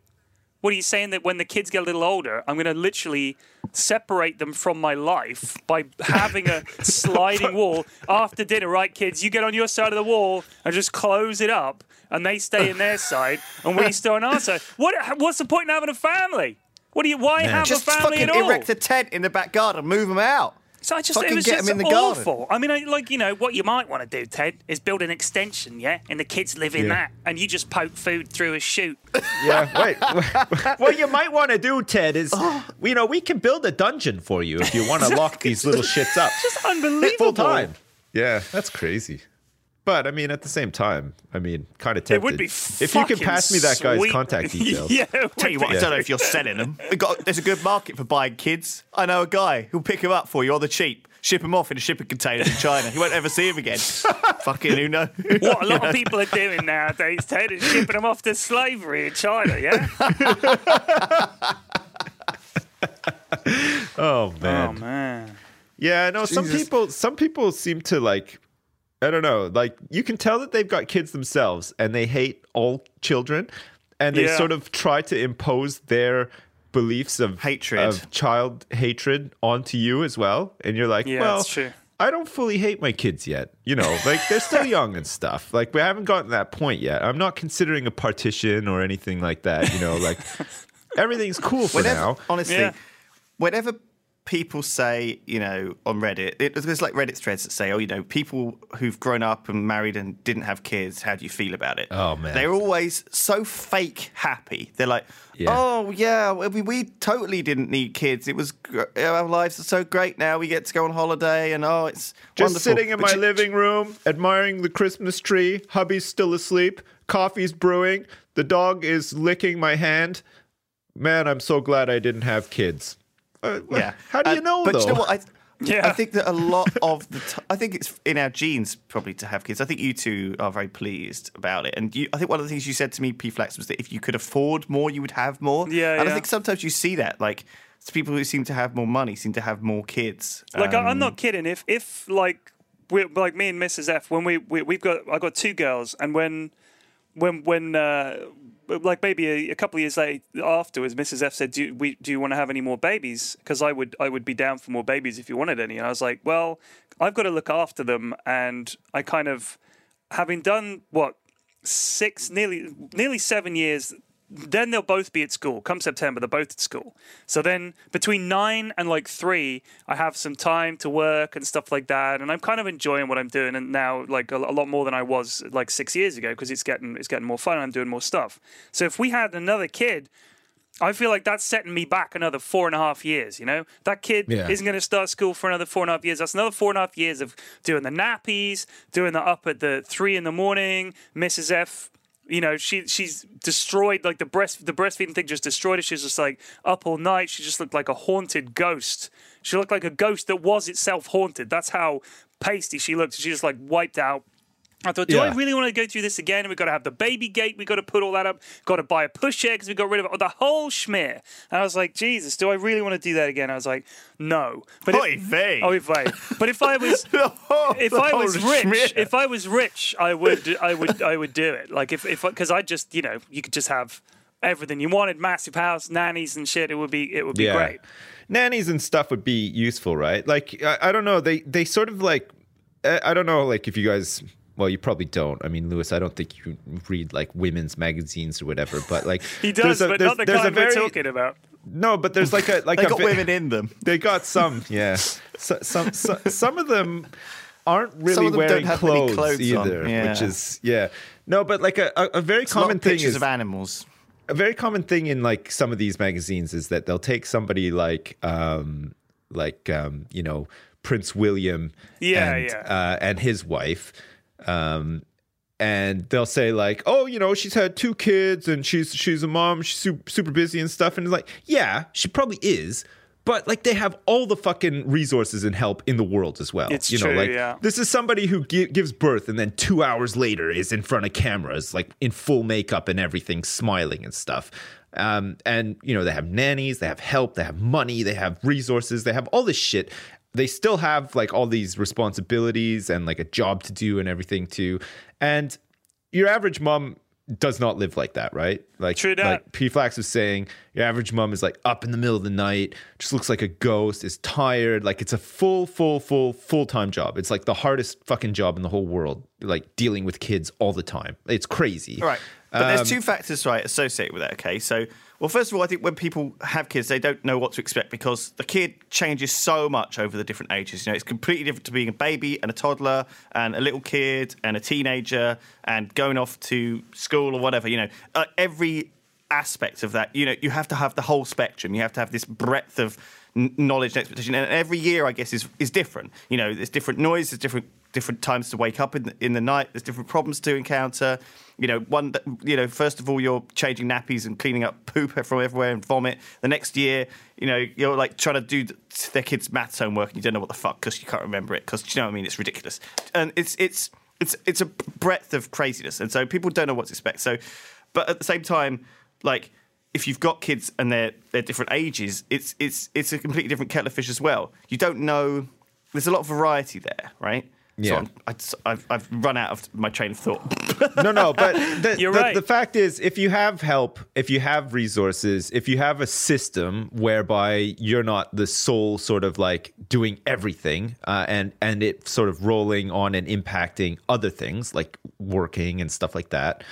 what are you saying that when the kids get a little older, I'm going to literally separate them from my life by having a sliding wall after dinner, right, kids? You get on your side of the wall and just close it up, and they stay in their side, and we stay on our side. What? What's the point in having a family? What do you? Why have just a family fucking at all? erect a tent in the back garden, move them out. So I just it was get 'em in the garden. awful. I mean, I, like you know, what you might want to do, Ted, is build an extension, yeah, and the kids live in Yeah. that, and you just poke food through a chute. Yeah, wait. what you might want to do, Ted, is Oh. you know we can build a dungeon for you if you want to lock these little shits up Just Unbelievable. full time. Yeah, that's crazy. But I mean, at the same time, I mean, kind of tempted. It would be if you can pass me that guy's sweet. contact details. yeah. it Tell you would what, I don't know if you're selling them. We got, there's a good market for buying kids. I know a guy who'll pick them up for you on the cheap, ship them off in a shipping container in China. You won't ever see him again. Fucking who knows? What a lot of people are doing nowadays, Ted, is shipping them off to slavery in China, yeah? Oh man. oh, man. Yeah, no, some people some people seem to like I don't know, like you can tell that they've got kids themselves and they hate all children and they Yeah. sort of try to impose their beliefs of Hatred. of child hatred onto you as well and you're like, Yeah, well. I don't fully hate my kids yet. You know, like they're still young and stuff. Like we haven't gotten to that point yet. I'm not considering a partition or anything like that, you know, like everything's cool for Whenever, now. honestly, Yeah. whenever people say, you know, on Reddit, it, there's like Reddit threads that say, oh, you know, people who've grown up and married and didn't have kids, how do you feel about it? Oh, man. They're always so fake happy. They're like, Yeah. oh, yeah, we, we totally didn't need kids. It was, gr- our lives are so great now. We get to go on holiday and, oh, it's Just wonderful. sitting in But my you- living room, admiring the Christmas tree. Hubby's still asleep. Coffee's brewing. The dog is licking my hand. Man, I'm so glad I didn't have kids. Uh, Yeah. How do you Uh, know, But though? you know what? I, Yeah. I think that a lot of the t- I think it's in our genes probably to have kids. I think you two are very pleased about it. And you, I think one of the things you said to me, P Flax, was that if you could afford more, you would have more. Yeah, And yeah. I think sometimes you see that. Like, it's people who seem to have more money seem to have more kids. Like I I'm Um, not kidding. If if like we like me and Mrs. F when we, we we've got I got two girls and when when when uh, like maybe a, a couple of years later afterwards, Mrs. F said, "Do we do you want to have any more babies? Because I would I would be down for more babies if you wanted any." And I was like, "Well, I've got to look after them," and I kind of having done what six nearly nearly seven years then they'll both be at school come september they're both at school so then between nine and like three i have some time to work and stuff like that and i'm kind of enjoying what i'm doing and now like a, a lot more than i was like six years ago because it's getting it's getting more fun and i'm doing more stuff so if we had another kid I feel like that's setting me back another four and a half years. You know, that kid Yeah. isn't going to start school for another four and a half years. That's another four and a half years of doing the nappies, doing the up at the three in the morning. Mrs. F You know, she she's destroyed like the breast the breastfeeding thing just destroyed her. She's just like up all night. She just looked like a haunted ghost. She looked like a ghost that was itself haunted. That's how pasty she looked. She just like wiped out. I thought, do I really want to go through this again? We've got to have the baby gate. We've got to put all that up. Got to buy a pushchair because we got rid of it. The whole schmear. And I was like, Jesus, do I really want to do that again? I was like, no. But Oy vey. Oh, vey. But if I was, if I was rich, if I was rich, I would, I would, I would do it. Like if, if, because I just, you know, you could just have everything you wanted, massive house, nannies and shit. It would be, it would be great. Nannies and stuff would be useful, right? Like I, I don't know, they they sort of like I I don't know, like if you guys. Well, you probably don't. I mean, Lewis, I don't think you read like women's magazines or whatever. But like, He does, there's a- but there's- not the there's a kind we're very- talking about. No, but there's like a like They a got ve- women in them. They got some, yeah. So, some so, some of them aren't really Some of them don't wearing have many clothes, clothes on, either, yeah. which is yeah. No, but like a, a, a very It's a lot common thing pictures is of animals. a very common thing in like some of these magazines is that they'll take somebody like um like um you know Prince William Yeah, and, yeah. Uh, and his wife um and they'll say like oh you know she's had two kids and she's she's a mom she's super, super busy and stuff and it's like yeah she probably is but like they have all the fucking resources and help in the world as well It's you know true, like yeah. this is somebody who gi- gives birth and then two hours later is in front of cameras, like in full makeup and everything, smiling and stuff. Um, and, you know, they have nannies, they have help, they have money, they have resources, they have all this shit. They still have like all these responsibilities and like a job to do and everything too. And your average mom does not live like that, right? Like, True that. like P Flax was saying, your average mom is like up in the middle of the night, just looks like a ghost, is tired. Like it's a full, full, full, full time job. It's like the hardest fucking job in the whole world, like dealing with kids all the time. It's crazy. All right. But there's Um, two factors, right, associated with that. Okay. So, well, first of all, I think when people have kids, they don't know what to expect because the kid changes so much over the different ages. You know, it's completely different to being a baby and a toddler and a little kid and a teenager and going off to school or whatever. You know, uh, every aspect of that, you know, you have to have the whole spectrum. You have to have this breadth of knowledge and expectation. And every year, I guess, is is different. You know, there's different noise, there's different different times to wake up in the, in the night. There's different problems to encounter. You know, one you know, first of all, you're changing nappies and cleaning up poop from everywhere and vomit. The next year, you know, you're like trying to do their kids' maths homework and you don't know what the fuck because you can't remember it because you know what I mean. It's ridiculous, and it's it's it's it's a breadth of craziness, and so people don't know what to expect. So, but at the same time, like if you've got kids and they're they're different ages, it's it's it's a completely different kettle of fish as well. You don't know. There's a lot of variety there, right? So Yeah. I'm, I, I've, I've run out of my train of thought. no, no, but the, You're the, right. the fact is, if you have help, if you have resources, if you have a system whereby you're not the sole sort of like doing everything, uh, and and it sort of rolling on and impacting other things like working and stuff like that,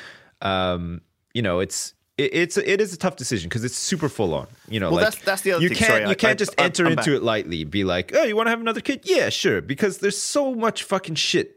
um, you know, it's. It- It's it is a tough decision because it's super full on. You know, Well, like that's- that's the other you thing. can't Sorry, you I- can't I- just I- enter I'm into back. it lightly. Be like, oh, you want to have another kid? Yeah, sure. Because there's so much fucking shit.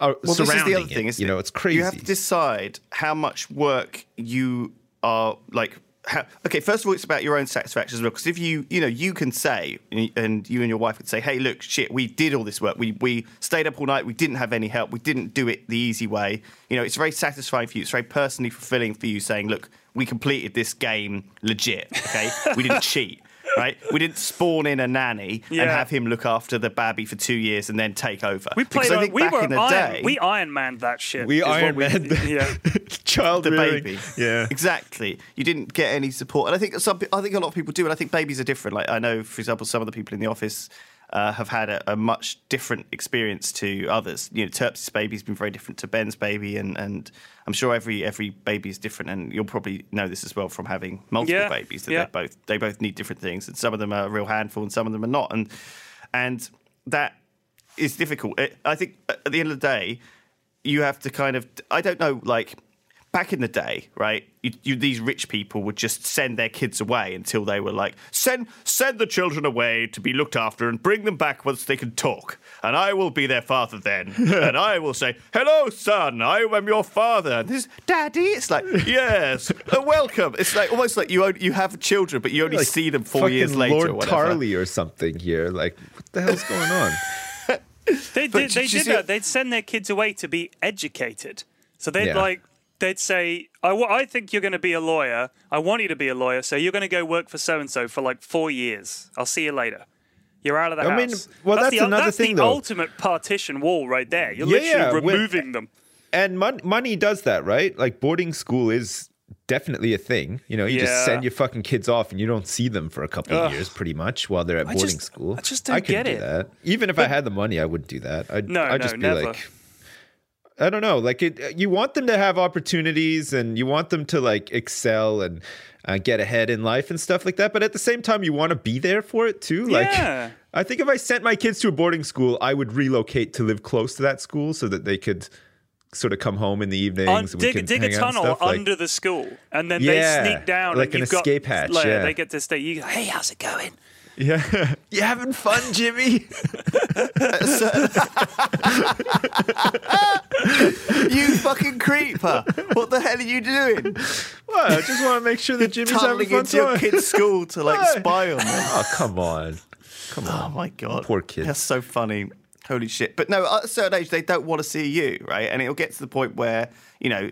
Uh, Well, this is surrounding the other thing. it. Is you know, it's crazy. You have to decide how much work you are like. How, okay, first of all, it's about your own satisfaction as well. Because if you, you know, you can say, and you and your wife could say, "Hey, look, shit, we did all this work. We we stayed up all night. We didn't have any help. We didn't do it the easy way. You know, it's very satisfying for you. It's very personally fulfilling for you, saying, "Look, we completed this game legit. Okay, we didn't cheat." Right, we didn't spawn in a nanny and have him look after the babby for two years and then take over. We Because played. I think we back were in the Iron. day, we Iron Man that shit. We is Iron Man the- Yeah. child the rearing. baby. Yeah. exactly. You didn't get any support, and I think some. I think a lot of people do, and I think babies are different. Like I know, for example, some of the people in the office uh, have had a, a much different experience to others. You know, Terps' baby's been very different to Ben's baby, and and I'm sure every every baby is different, and you'll probably know this as well from having multiple Yeah, babies that yeah. they both they both need different things, and some of them are a real handful, and some of them are not, and and that is difficult. It, I think at the end of the day, you have to kind of I don't know like back in the day, right? You, you, these rich people would just send their kids away until they were like send send the children away to be looked after and bring them back once they can talk, and I will be their father then, and I will say hello, son, I am your father. And this daddy, it's like yes, welcome. It's like almost like you own, you have children, but you only Like see them four fucking years later. Lord or whatever. Tarley or something here. Like, what the hell's going on? They But did, they did that. They'd send their kids away to be educated. So they'd Yeah. like they'd say, I, w- I think you're going to be a lawyer. I want you to be a lawyer. So you're going to go work for so and so for like four years. I'll see you later. You're out of the I house. mean, well, that's the, another that's thing, the though. ultimate partition wall right there. You're Yeah, literally yeah, when- removing them. and mon- money does that, right? Like boarding school is definitely a thing. You know, you just send your fucking kids off and you don't see them for a couple of years, pretty much, while they're at I boarding just- school. I just don't I get do it. that. Even if I had the money, I wouldn't do that. I'd, No, I'd no, just be never. like, I don't know. Like it, you want them to have opportunities and you want them to like excel and uh, get ahead in life and stuff like that. But at the same time, you want to be there for it too. Like, Yeah. I think if I sent my kids to a boarding school, I would relocate to live close to that school so that they could sort of come home in the evenings. Un- and we dig dig a tunnel stuff, like- under the school, and then Yeah, they sneak down. like and an you've got- escape hatch, like, yeah. They get to stay. You go, hey, how's it going? Yeah, you having fun, Jimmy? you fucking creeper! What the hell are you doing? Well, I just want to make sure that Jimmy's having fun. into your kid's school to like spy on them. Oh, come on. Come oh on. Oh my god, Poor kid. That's so funny. Holy shit! But no, at a certain age, they don't want to see you, right? And it'll get to the point where you know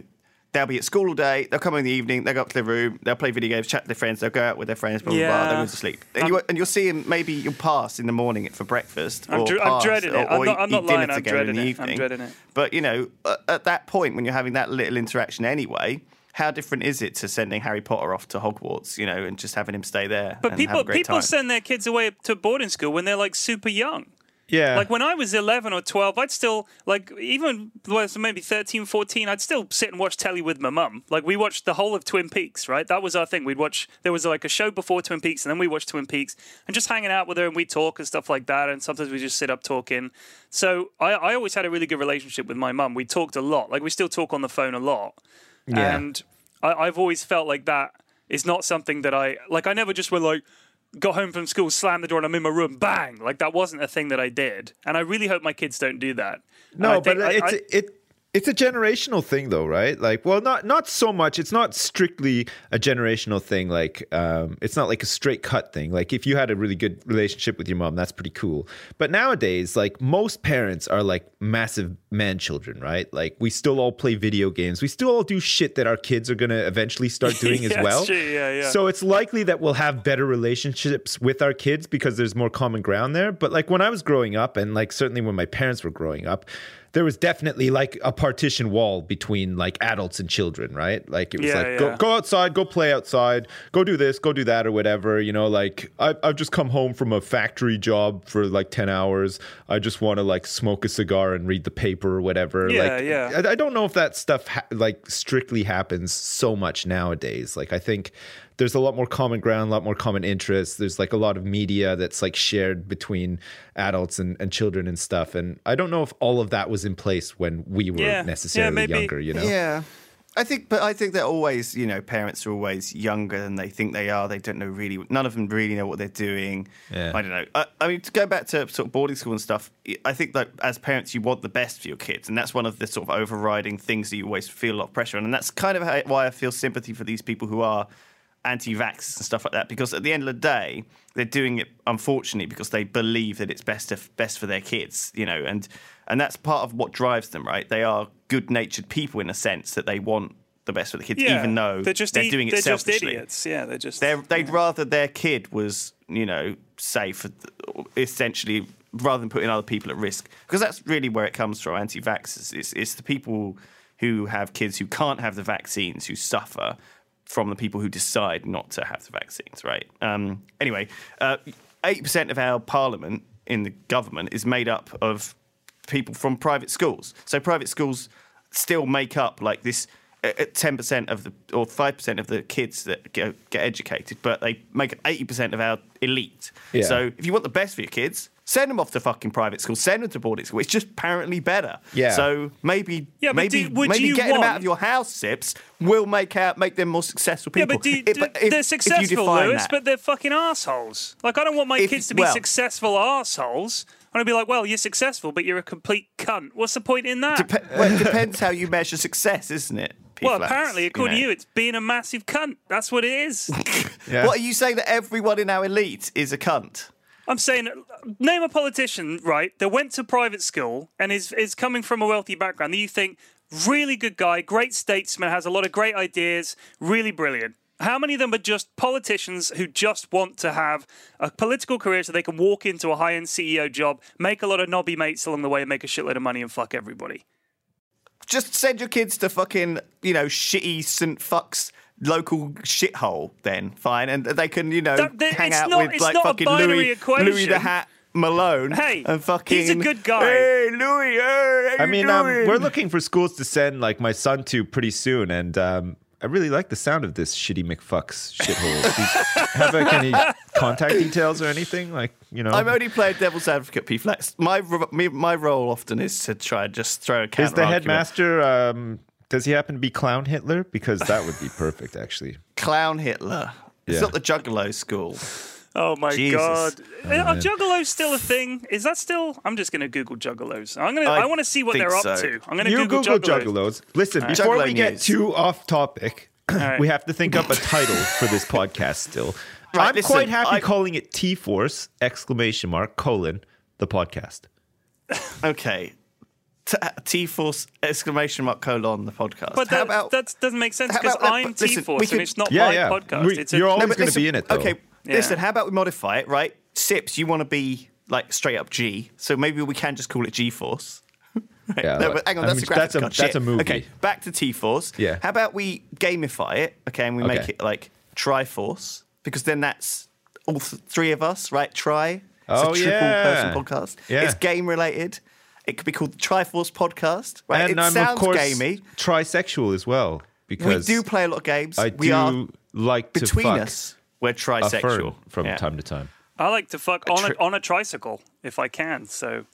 they'll be at school all day. They'll come in the evening. They'll go up to their room. They'll play video games, chat to their friends. They'll go out with their friends. Blah blah blah. They'll go to sleep. And, you, and you'll see them. Maybe you'll pass in the morning for breakfast. I'm or dr- I'm dreading it. or- I'm or not- I'm not lying, I'm dreading the it. I'm evening. dreading it. But you know, at- at that point when you're having that little interaction anyway. How different is it to sending Harry Potter off to Hogwarts, you know, and just having him stay there? But and have people people time? send their kids away to boarding school when they're like super young. Yeah. Like when I was 11 or 12, I'd still, like, even well, so maybe 13, 14, I'd still sit and watch telly with my mum. Like, we watched the whole of Twin Peaks, right? That was our thing. We'd watch, there was like a show before Twin Peaks, and then we watched Twin Peaks and just hanging out with her and we'd talk and stuff like that. And sometimes we just sit up talking. So I, I always had a really good relationship with my mum. We talked a lot. Like, we still talk on the phone a lot. Yeah. And I, I've always felt like that is not something that I, like, I never just were like, got home from school, slammed the door, and I'm in my room, bang! Like that wasn't a thing that I did, and I really hope my kids don't do that. No, but I- it's I- it it's a generational thing though, right? Like, well, not not so much. It's not strictly a generational thing. Like, um, it's not like a straight cut thing. Like, if you had a really good relationship with your mom, that's pretty cool. But nowadays, like most parents are like massive man children, right? Like, we still all play video games. We still all do shit that our kids are gonna eventually start doing as well. true, yeah, yeah. So it's likely that we'll have better relationships with our kids because there's more common ground there. But like when I was growing up, and like certainly when my parents were growing up, there was definitely like a partition wall between like adults and children, right? Like it was Yeah, like yeah. go go outside, go play outside, go do this, go do that, or whatever. You know, like I, I've just come home from a factory job for like ten hours. I just want to like smoke a cigar and read the paper or whatever. Yeah, like, yeah. I, I don't know if that stuff ha- like strictly happens so much nowadays. Like I think there's a lot more common ground, a lot more common interests. There's like a lot of media that's like shared between adults and, and children and stuff. And I don't know if all of that was in place when we were Yeah. Yeah, necessarily maybe- younger, you know? Yeah. I think, but I think they're always, you know, parents are always younger than they think they are. They don't know really, none of them really know what they're doing. Yeah. I don't know. I, I mean, to go back to sort of boarding school and stuff, I think that as parents, you want the best for your kids. And that's one of the sort of overriding things that you always feel a lot of pressure on. And that's kind of how, why I feel sympathy for these people who are anti vax and stuff like that. Because at the end of the day, they're doing it, unfortunately, because they believe that it's best, to, best for their kids, you know, and, and that's part of what drives them, right? They are good natured people in a sense that they want the best for the kids, yeah, even though they're just they're doing it they're just selfishly. idiots. Yeah, they're just They're, they'd rather their kid was, you know, safe, essentially, rather than putting other people at risk. Because that's really where it comes from, anti vaxxers. It's, it's the people who have kids who can't have the vaccines who suffer from the people who decide not to have the vaccines, right? Um, anyway, uh, 80% of our parliament in the government is made up of people from private schools. So private schools still make up like this uh, ten percent of the or five percent of the kids that get, get educated, but they make up eighty percent of our elite. Yeah. So if you want the best for your kids, send them off to fucking private school, send them to boarding school. It's just apparently better. Yeah. So maybe Yeah, maybe do- would maybe you getting them out of your house, sips, will make out make them more successful Yeah, people. but, do If- do- but if- they're successful, Lewis, that- but they're fucking assholes. Like, I don't want my If- kids to be well- successful assholes. And I'd be like, well, you're successful, but you're a complete cunt. What's the point in that? Dep- well, it depends how you measure success, isn't it? well, P-flax, apparently, you according to you, it's being a massive cunt. That's what it is. Yeah. What are you saying that everyone in our elite is a cunt? I'm saying, name a politician, right, that went to private school and is is coming from a wealthy background that you think really good guy, great statesman, has a lot of great ideas, really brilliant. How many of them are just politicians who just want to have a political career so they can walk into a high end CEO job, make a lot of knobby mates along the way, and make a shitload of money and fuck everybody? Just send your kids to fucking, you know, shitty St. Fuck's local shithole then, fine. And they can, you know, That- that- hang out not- with it's like not a fucking binary Louis, equation. Louis the Hat Malone. Hey, and fucking, he's a good guy. Hey, Louis, hey, how I you mean, um, doing? we're looking for schools to send like my son to pretty soon, and um, I really like the sound of this shitty McFucks shithole. Have like any contact details or anything? Like, you know, I'm only playing devil's advocate, P Flax. My, my role often is to try and just throw a counter is the headmaster? Um, does he happen to be Clown Hitler? Because that would be perfect, actually. Clown Hitler. It's Yeah. not the Juggalo school. Oh my Jesus. god! Oh, Are juggalos still a thing? Is that still? I'm just gonna Google juggalos. I'm gonna. I, I want to see what they're up so. to. I'm gonna Google, Google juggalos. juggalos. Listen, before Juggalo we get news. too off topic, right. we have to think up a title for this podcast still. Right, I'm listen, quite happy I- calling it T Force exclamation mark colon the podcast. Okay. T- T-Force exclamation mark colon the podcast. But that about that doesn't make sense because I'm T-Force and it's not Yeah, my yeah. podcast. We- it's you're all- No, always but gonna be in it, though. Okay, Yeah. listen. How about we modify it? Right, Sips, you want to be like straight up G, so maybe we can just call it G Force. Yeah, No, but hang on, I that's mean, a graphic that's a card. that's Shit. a movie. Okay, back to T Force. Yeah. How about we gamify it? Okay, and we make it like Triforce because then that's all th- three of us, right? Try. It's Oh, a triple yeah. person podcast. Yeah. It's game related. It could be called the Triforce podcast. Right? and it um, I'm sounds of course gamey. trisexual as well because We do play a lot of games. I we do are like between fuck us. We're a trisexual from Yeah. time to time. I like to fuck on a, tri- on a tricycle if I can. So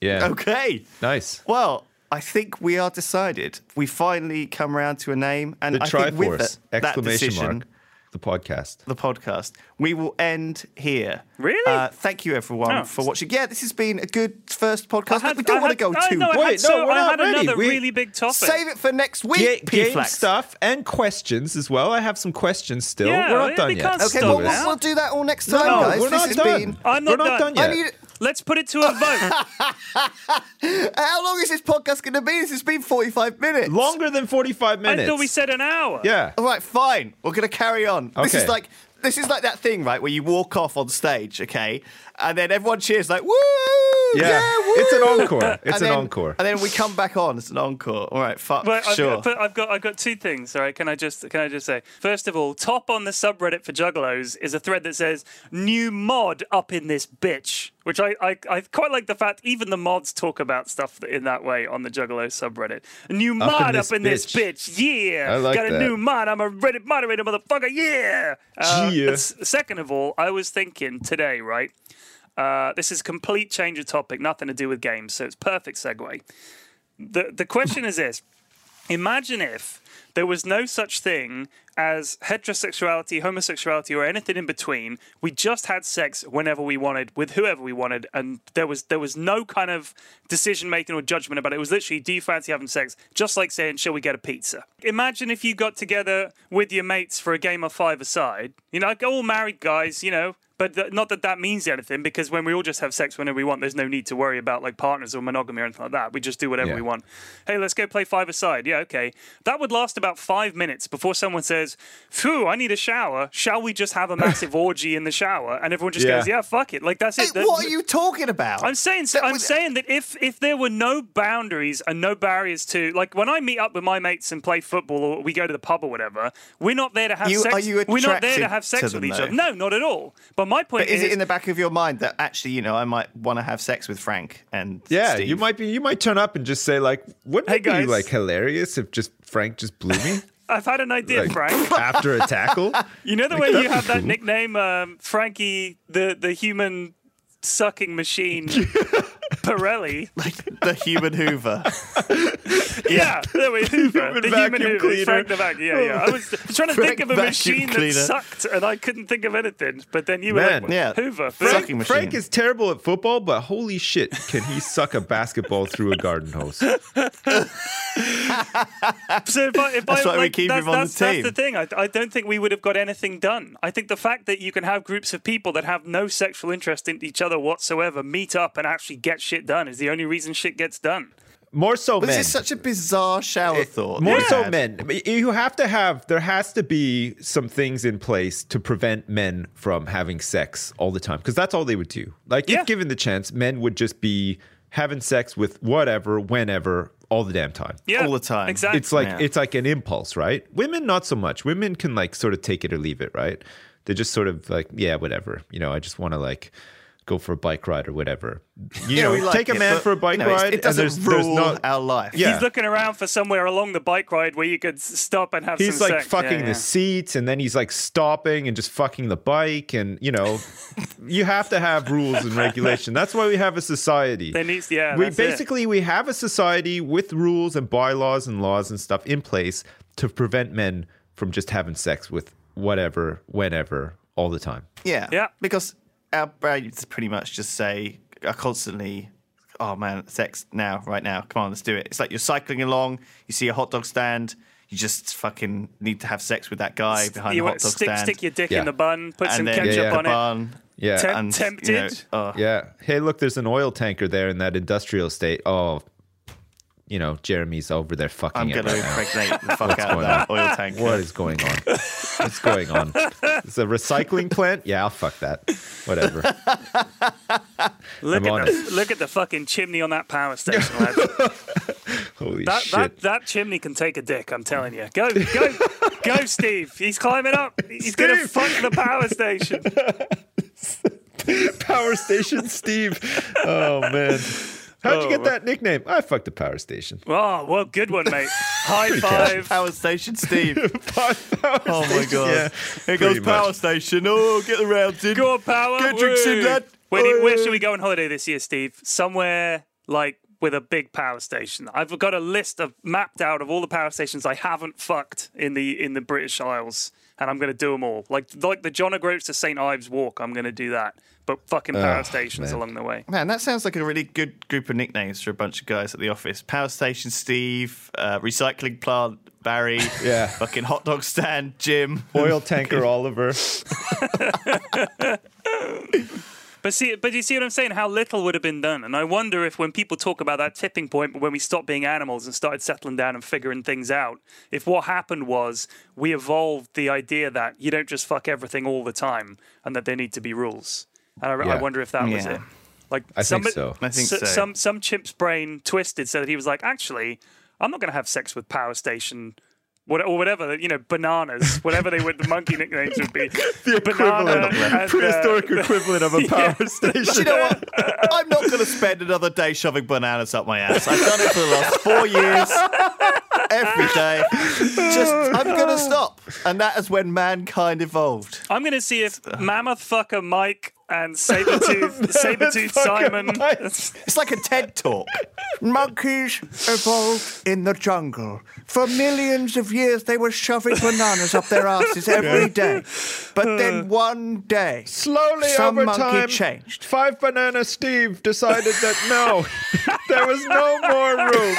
Yeah, Okay. nice. Well, I think we are decided. We finally come around to a name, and The I think with Triforce that, that exclamation decision, mark the podcast. the podcast, we will end here. Really? Uh, thank you, everyone, Oh. for watching. Yeah, this has been a good first podcast. Had- we don't I want to go I too. know, I Wait, had, no, we're I not had ready. another We- really big topic. Save it for next week. Ga- game P-Flax. stuff and questions as well. I have some questions still. Yeah, we're not yeah, done yet. Okay, well, we'll, we'll do that all next time, No, guys. we're this not has done. been. I'm not We're not done. done I yet. Need. Let's put it to a vote. How long is this podcast going to be? This has been forty-five minutes. Longer than 45 I minutes. thought we said an hour. Yeah. All right, fine. We're going to carry on. This is like this is like that thing, right, where you walk off on stage, okay, and then everyone cheers like woo, Yeah. woo. It's an encore. It's And an then- encore. and then we come back on. It's an encore. All right, fuck, But I've, sure. but I've got I've got two things. All right, can I just can I just say first of all, top on the subreddit for Juggalos is a thread that says new mod up in this bitch, which I I, I quite like the fact even the mods talk about stuff in that way on the Juggalo subreddit. A new mod this up in this bitch. bitch, yeah. I like got a that. new mod. I'm a Reddit moderator, motherfucker, yeah. Uh, Yeah. second of all, I was thinking today, right. Uh, this is a complete change of topic, nothing to do with games, so it's perfect segue. The the question is this: Imagine if there was no such thing as heterosexuality, homosexuality, or anything in between. We just had sex whenever we wanted, with whoever we wanted, and there was there was no kind of decision making or judgment about it. It was literally, do you fancy having sex? Just like saying, shall we get a pizza? Imagine if you got together with your mates for a game of five aside. You know, all married guys. You know, but th- not that that means anything because when we all just have sex whenever we want, there's no need to worry about like partners or monogamy or anything like that. We just do whatever Yeah. we want. Hey, let's go play five aside. Yeah, okay. That would last about five minutes before someone says, Phew, I need a shower. Shall we just have a massive orgy in the shower? And everyone just Yeah. goes, Yeah, fuck it. Like that's Hey, it. That- what are you talking about? I'm saying, That I'm was- saying that if if there were no boundaries and no barriers to, like, when I meet up with my mates and play football or we go to the pub or whatever, we're not there to have You- sex. are you we're not there to attracted have sex to with them, each though? other. No, not at all. But my point But is it in the back of your mind that actually, you know, I might want to have sex with Frank and Yeah, Steve? you might be. You might turn up and just say like, "Wouldn't Hey, it be like hilarious if just Frank just blew me I've had an idea, like, Frank. after a tackle?" You know the way you have that nickname, um, Frankie, the the human sucking machine, Pirelli. Like the human Hoover. Yeah, there we Hoover, Human the human Hoover, cleaner. Frank the vacuum. Yeah, yeah. I was trying to Frank think of a vacuum machine that sucked, and I couldn't think of anything. But then you were Man, like, yeah. Hoover. Frank- Frank, Sucking machine. Frank is terrible at football, but holy shit, can he suck a basketball through a garden hose? So if I, if That's I, why we keep that's, him on the that's, that's the thing. I, I don't think we would have got anything done. I think the fact that you can have groups of people that have no sexual interest in each other whatsoever meet up and actually get shit done is the only reason shit gets done. more so But men. this is such a bizarre shower thought. More that so men. You have to have, there has to be some things in place to prevent men from having sex all the time because that's all they would do. Like, Yeah. if given the chance, men would just be having sex with whatever, whenever, all the damn time. Yeah, All the time. Exactly. It's like Yeah. it's like an impulse, right? Women not so much. Women can like sort of take it or leave it, right? They just sort of like, yeah, whatever. You know, I just want to like go for a bike ride or whatever. You Yeah, know, like take a man for a bike you know, ride It doesn't and there's rule there's not our life. Yeah. He's looking around for somewhere along the bike ride where you could stop and have sex. He's some like sex. fucking Yeah, yeah. the seats and then he's like stopping and just fucking the bike and you know you have to have rules and regulation. That's why we have a society. There needs, yeah. we that's it. basically we have a society with rules and bylaws and laws and stuff in place to prevent men from just having sex with whatever, whenever, all the time. Yeah. Yeah. Because Uh, our brains pretty much just say, are constantly, oh man, sex now, right now. Come on, let's do it. It's like you're cycling along, you see a hot dog stand, you just fucking need to have sex with that guy behind you the hot dog stick, stand. stick your dick Yeah. in the bun, put and some then ketchup Yeah, yeah. on the it. Yeah. Temp- And, tempted. you know, oh, Yeah. Hey, look, there's an oil tanker there in that industrial state. Oh, you know, Jeremy's over there fucking I'm going to right now. impregnate the fuck out of going that oil tank. What is going on? What's going on? It's a recycling plant? Yeah, I'll fuck that. Whatever. Look I'm at on the look at the fucking chimney on that power station, lad. Holy That, shit. that that chimney can take a dick. I'm telling you. Go go go, Steve. He's climbing up. He's gonna fuck the power station. Power Station Steve. Oh, man. How'd you Oh, get that nickname? I fucked the power station. Oh well, good one, mate. High five. Power station, Steve. Power Oh my station, god! yeah, Here pretty goes power much. station. Oh, get the rounds in. Go on, power. Get drinks in, Woo. lad. Where, do- where should we go on holiday this year, Steve? Somewhere like with a big power station. I've got a list of mapped out of all the power stations I haven't fucked in the in the British Isles, and I'm going to do them all. Like like the John O'Groats to St Ives walk. I'm going to do that, but fucking power Oh, stations man. along the way. Man, that sounds like a really good group of nicknames for a bunch of guys at the office. Power station, Steve. Uh, recycling plant, Barry. Yeah. Fucking hot dog stand, Jim. Oil tanker Oliver. But see, but you see what I'm saying? How little would have been done, and I wonder if when people talk about that tipping point, when we stopped being animals and started settling down and figuring things out, if what happened was we evolved the idea that you don't just fuck everything all the time, and that there need to be rules. And I, I wonder if that was it. Like I think so. I think s- so. Some some chimp's brain twisted so that he was like, actually, I'm not going to have sex with Power Station. What, or whatever, you know, bananas, whatever they would, the monkey nicknames would be. The equivalent, and, uh, prehistoric equivalent of a power station. you know what? I'm not going to spend another day shoving bananas up my ass. I've done it for the last four years, every day. Just, I'm going to stop. And that is when mankind evolved. I'm going to see if Mammoth Fucker Mike and Sabretooth, Sabretooth Simon. It's like a TED talk. Monkeys evolved in the jungle. For millions of years, they were shoving bananas up their asses every day. But then uh. one day, Slowly some over monkey time, changed. Five Banana Steve decided that no, there was no more room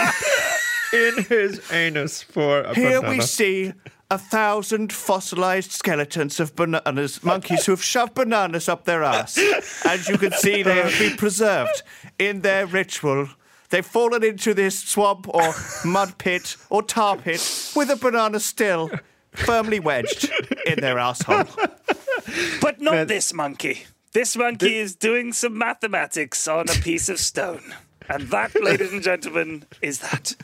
in his anus for a banana. Here banana. we see a thousand fossilized skeletons of bananas, monkeys who have shoved bananas up their ass. As you can see, they have been preserved in their ritual. They've fallen into this swamp or mud pit or tar pit with a banana still firmly wedged in their asshole. But not Man. this monkey. This monkey is doing some mathematics on a piece of stone. And that, ladies and gentlemen, is that.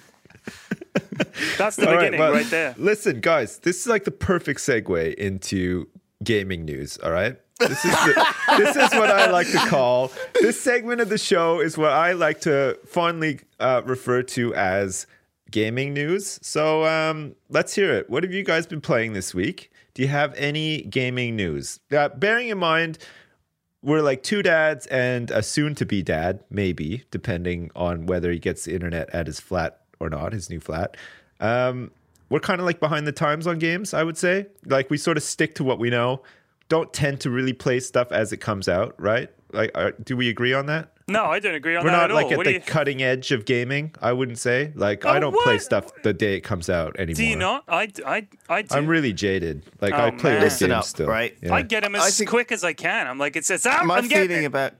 That's the All right, beginning well, right there. Listen, guys, this is like the perfect segue into gaming news. All right. This is the, this is what I like to call this segment of the show is what I like to fondly uh, refer to as gaming news. So um, let's hear it. What have you guys been playing this week? Do you have any gaming news? Uh, bearing in mind, we're like two dads and a soon to be dad, maybe, depending on whether he gets the internet at his flat or not, his new flat. Um, we're kind of like behind the times on games, I would say. Like we sort of stick to what we know, don't tend to really play stuff as it comes out, right? Like, uh, do we agree on that? No, I don't agree on that. We're not at like all. at What the you, cutting edge of gaming, I wouldn't say. Like, I Oh, don't play stuff the day it comes out anymore. do you not? I, I, I do. I'm really jaded. Like, Oh, I play man. those games up, still. right? Yeah. I get them as think- quick as I can. I'm like, it's it's out. My I'm feeling it. about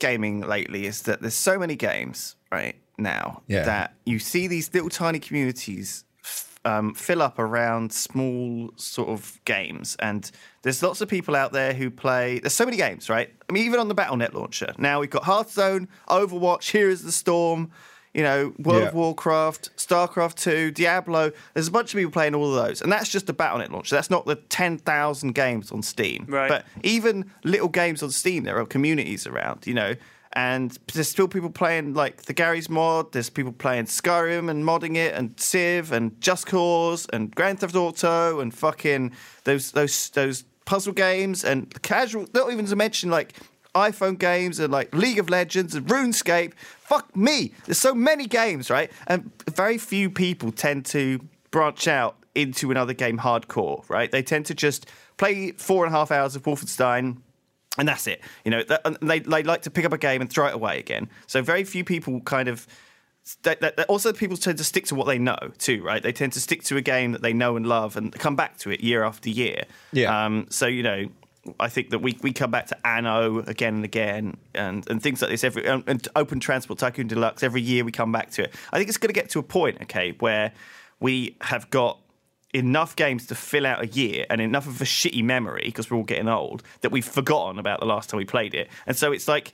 gaming lately is that there's so many games, right? Now Yeah. that you see these little tiny communities f- um, fill up around small sort of games, and there's lots of people out there who play. There's so many games, right? I mean, even on the Battle.net launcher. Now we've got Hearthstone, Overwatch, Heroes of the Storm. You know, World of Warcraft, StarCraft 2, Diablo. There's a bunch of people playing all of those. And that's just the Battle.net launcher. That's not the 10,000 games on Steam. Right. But even little games on Steam, there are communities around, you know. And there's still people playing like the Garry's Mod. There's people playing Skyrim and modding it, and Civ and Just Cause and Grand Theft Auto and fucking those those those puzzle games and casual. Not even to mention like iPhone games and like League of Legends and RuneScape. Fuck me. There's so many games, right? And very few people tend to branch out into another game hardcore, right? They tend to just play four and a half hours of Wolfenstein. And that's it. You know, they, they like to pick up a game and throw it away again. So very few people kind of. That- also, people tend to stick to what they know too, right? They tend to stick to a game that they know and love and come back to it year after year. Yeah. Um, so you know, I think that we, we come back to Anno again and again, and, and things like this every and, and Open Transport Tycoon Deluxe every year we come back to it. I think it's going to get to a point, okay, where we have got enough games to fill out a year and enough of a shitty memory because we're all getting old that we've forgotten about the last time we played it, and so it's like.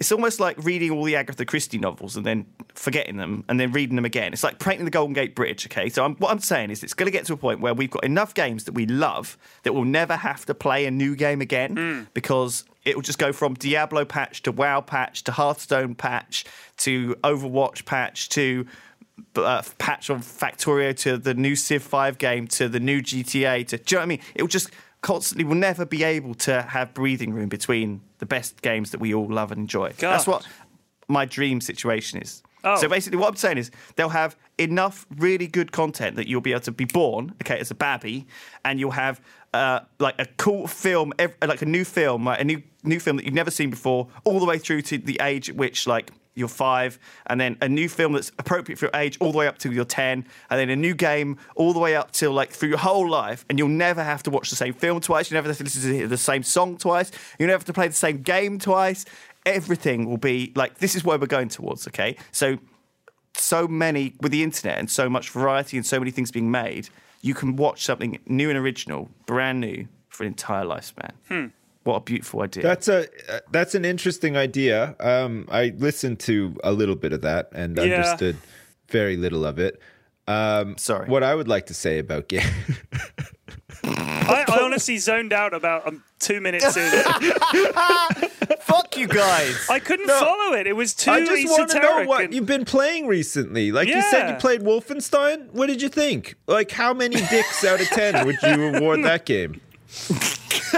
It's almost like reading all the Agatha Christie novels and then forgetting them and then reading them again. It's like painting the Golden Gate Bridge, okay? So I'm, what I'm saying is it's going to get to a point where we've got enough games that we love that we'll never have to play a new game again mm. because it will just go from Diablo patch to WoW patch to Hearthstone patch to Overwatch patch to uh, patch on Factorio to the new Civ 5 game to the new GTA to do you know what I mean? It will just constantly will never be able to have breathing room between the best games that we all love and enjoy. That's what my dream situation is. Oh. So basically, what I'm saying is they'll have enough really good content that you'll be able to be born, okay, as a babby, and you'll have uh, like a cool film, like a new film, like a new new film that you've never seen before, all the way through to the age at which like you're five, and then a new film that's appropriate for your age all the way up till you're ten, and then a new game all the way up till like through your whole life, and you'll never have to watch the same film twice, you never have to listen to the same song twice, you never have to play the same game twice. Everything will be like this is where we're going towards, okay? So so many with the internet and so much variety and so many things being made, you can watch something new and original, brand new for an entire lifespan. Hmm. What a beautiful idea. That's a uh, that's an interesting idea. Um, I listened to a little bit of that and Yeah. understood very little of it. Um, Sorry. What I would like to say about game. I, I honestly zoned out about um, two minutes in. Fuck you guys. I couldn't follow it. It was too I just want to know what and- you've been playing recently. Like you said, you played Wolfenstein. What did you think? Like, how many dicks out of ten would you award that game?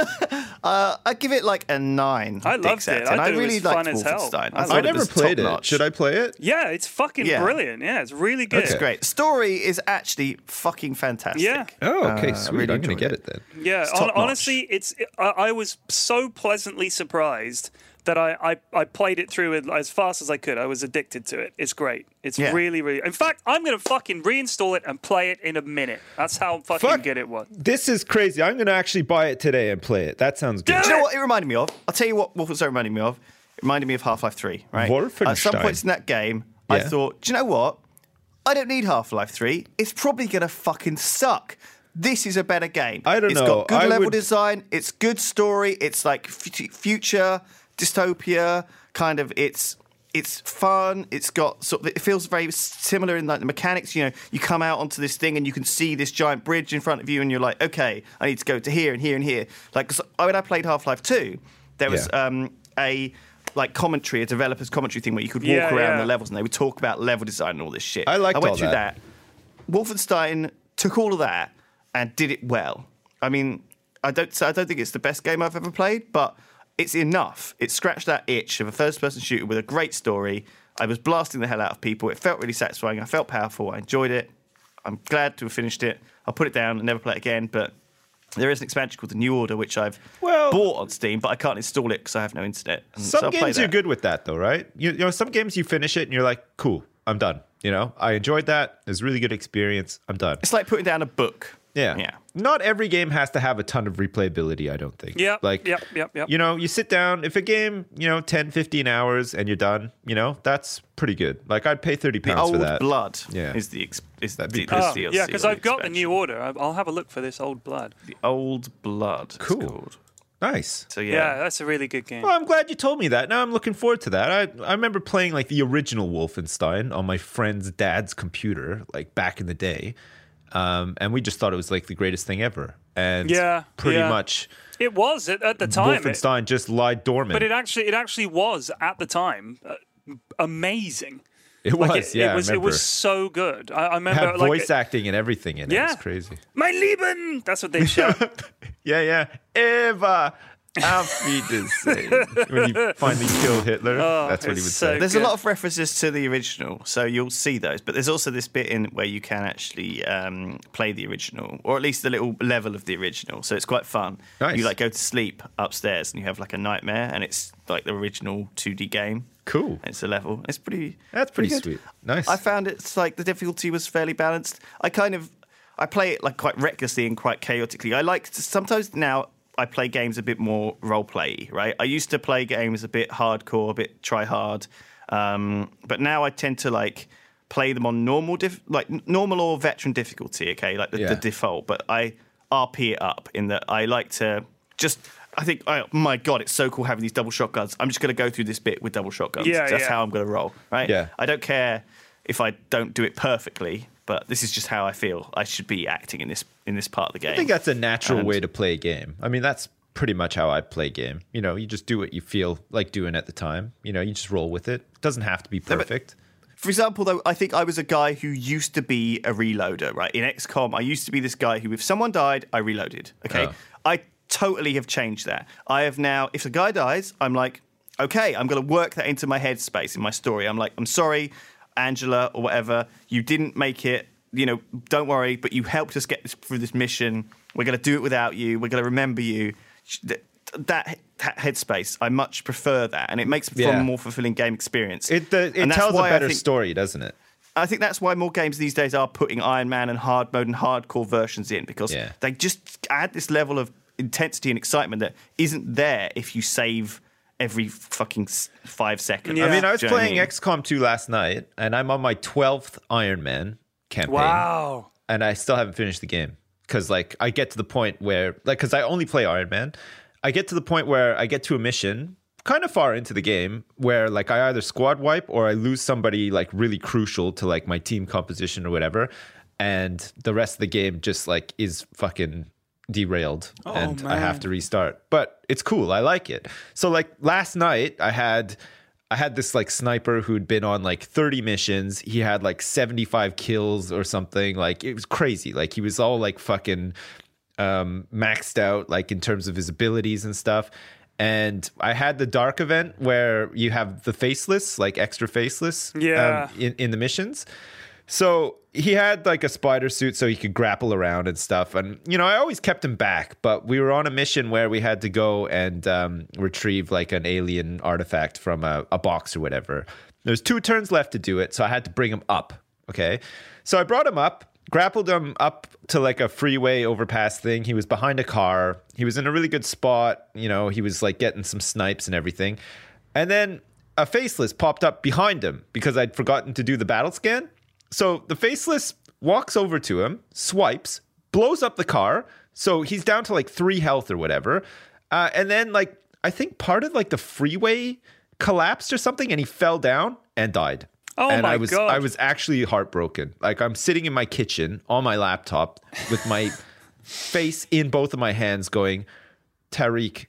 Uh, I give it like a nine. I dicks loved out it. of I 10. thought it really was liked fun as hell. Wolfenstein. I thought I never was played it. top-notch. Should I play it? yeah, it's fucking Yeah. brilliant. Yeah, it's really good. It's great. Story is actually fucking fantastic. Yeah. Oh, okay, Uh, sweet. really I'm gonna enjoyed get it. it then. Yeah, It's hon- top-notch. honestly, it's I, I was so pleasantly surprised that I, I, I played it through as fast as I could. I was addicted to it. It's great. It's Yeah. really, really. In fact, I'm gonna fucking reinstall it and play it in a minute. That's how fucking Fuck. good it was. This is crazy. I'm gonna actually buy it today and play it. That sounds good. Do Do you know what it reminded me of? I'll tell you what Wolfenstein reminded me of. It reminded me of Half Life 3, right? At some points in that game, I thought, do you know what? I don't need Half Life 3. It's probably going to fucking suck. This is a better game. I don't It's know. got good I level would- design. It's good story. It's like fu- future dystopia kind of. It's it's fun. It's got sort of. It feels very similar in like the mechanics. You know, you come out onto this thing and you can see this giant bridge in front of you, and you're like, okay, I need to go to here and here and here. Like 'cause when I played Half Life Two, there was Yeah. um, a like commentary, a developer's commentary thing where you could walk Yeah, around yeah. the levels and they would talk about level design and all this shit. I liked I went through that. that. Wolfenstein took all of that and did it well. I mean, I don't so I don't think it's the best game I've ever played, but it's enough. It scratched that itch of a first-person shooter with a great story. I was blasting the hell out of people. It felt really satisfying. I felt powerful. I enjoyed it. I'm glad to have finished it. I'll put it down and never play it again. But there is an expansion called the New Order, which I've Well- bought on Steam, but I can't install it because I have no internet. So Some I'll games you're good with that though, right? You, you know, some games you finish it and you're like, cool, I'm done. You know, I enjoyed that. It was a really good experience. I'm done. It's like putting down a book. Yeah. Yeah. Not every game has to have a ton of replayability, I don't think. Yeah. Like, yep, yep, yep. You know, you sit down, if a game, you know, 10, 15 hours and you're done, you know, that's pretty good. Like, I'd pay 30 The pounds old for that. blood Yeah. is the ex- is the, be the pretty- Oh, DLC yeah, because I've got the new order. I- I'll have a look for this old blood. The old blood. Cool. Nice. So Yeah, yeah. that's a really good game. Well, I'm glad you told me that. Now I'm looking forward to that. I, I remember playing like the original Wolfenstein on my friend's dad's computer, like back in the day. Um, and we just thought it was like the greatest thing ever. And Yeah, pretty yeah. much It was at, at the time, it- Wolfenstein just lied dormant. but it actually it actually was at the time uh, amazing. It was, Like, it, yeah. it was it was so good. I, I It remember had like voice acting and everything in it. Yeah. It's crazy. Mein Leben. That's what they shout. Yeah, yeah. Eva, auf Wiedersehen. when you finally kill Hitler, that's what he it's would so say. There's a lot of references to the original, so you'll see those. But there's also this bit in where you can actually um, play the original, or at least the little level of the original. So it's quite fun. Nice. You like go to sleep upstairs, and you have like a nightmare, and it's like the original 2D game. Cool. And it's a level. It's pretty. That's pretty good. sweet. Nice. I found it's like the difficulty was fairly balanced. I kind of I play it like quite recklessly and quite chaotically. I like to, sometimes now I play games a bit more role play. Right, I used to play games a bit hardcore, a bit try hard, um, but now I tend to like play them on normal, dif- like normal or veteran difficulty. Okay, like the, Yeah. the default, but I RP it up in that I like to just. I think, oh my god, it's so cool having these double shotguns. I'm just going to go through this bit with double shotguns. Yeah, That's yeah. how I'm going to roll, right? Yeah. I don't care if I don't do it perfectly, but this is just how I feel I should be acting in this in this part of the game. I think that's a natural And- way to play a game. I mean, that's pretty much how I play a game. You know, you just do what you feel like doing at the time. You know, you just roll with it. It doesn't have to be but- perfect. For example, though, I think I was a guy who used to be a reloader, right? In XCOM, I used to be this guy who, if someone died, I reloaded. Okay. Oh. I totally have changed that. I have now, if a guy dies, I'm like, okay, I'm going to work that into my headspace, in my story. I'm like, I'm sorry, Angela, or whatever. You didn't make it. You know, don't worry, but you helped us get this, through this mission. We're going to do it without you. We're going to remember you. That, that, headspace, I much prefer that, and it makes for Yeah. a more fulfilling game experience. It, the, it tells a better think- story, doesn't it? I think that's why more games these days are putting Iron Man and hard mode and hardcore versions in because Yeah. they just add this level of intensity and excitement that isn't there if you save every fucking five seconds. Yeah. I mean, I was Do you know what playing? XCOM 2 last night, and I'm on my 12th Iron Man campaign. wow. and I still haven't finished the game because like I get to the point where like because I only play Iron Man, I get to the point where I get to a mission kind of far into the game where like I either squad wipe or I lose somebody like really crucial to like my team composition or whatever, and the rest of the game just like is fucking derailed and I have to restart. But it's cool. I like it. So like last night I had I had this like sniper who'd been on like 30 missions. He had like 75 kills or something. Like it was crazy. Like he was all like fucking um maxed out like in terms of his abilities and stuff. And I had the dark event where you have the faceless, like extra faceless Yeah. um, in, in the missions. So he had like a spider suit so he could grapple around and stuff. And, you know, I always kept him back, but we were on a mission where we had to go and um, retrieve like an alien artifact from a, a box or whatever. There's two turns left to do it. So I had to bring him up. Okay. So I brought him up, grappled him up to like a freeway overpass thing. He was behind a car. He was in a really good spot. You know, he was like getting some snipes and everything. And then a faceless popped up behind him because I'd forgotten to do the battle scan. So the faceless walks over to him, swipes, blows up the car. So he's down to like three health or whatever. Uh, and then, like, I think part of like the freeway collapsed or something and he fell down and died. Oh and my I was God. I was actually heartbroken. Like I'm sitting in my kitchen on my laptop with my face in both of my hands going, Tariq,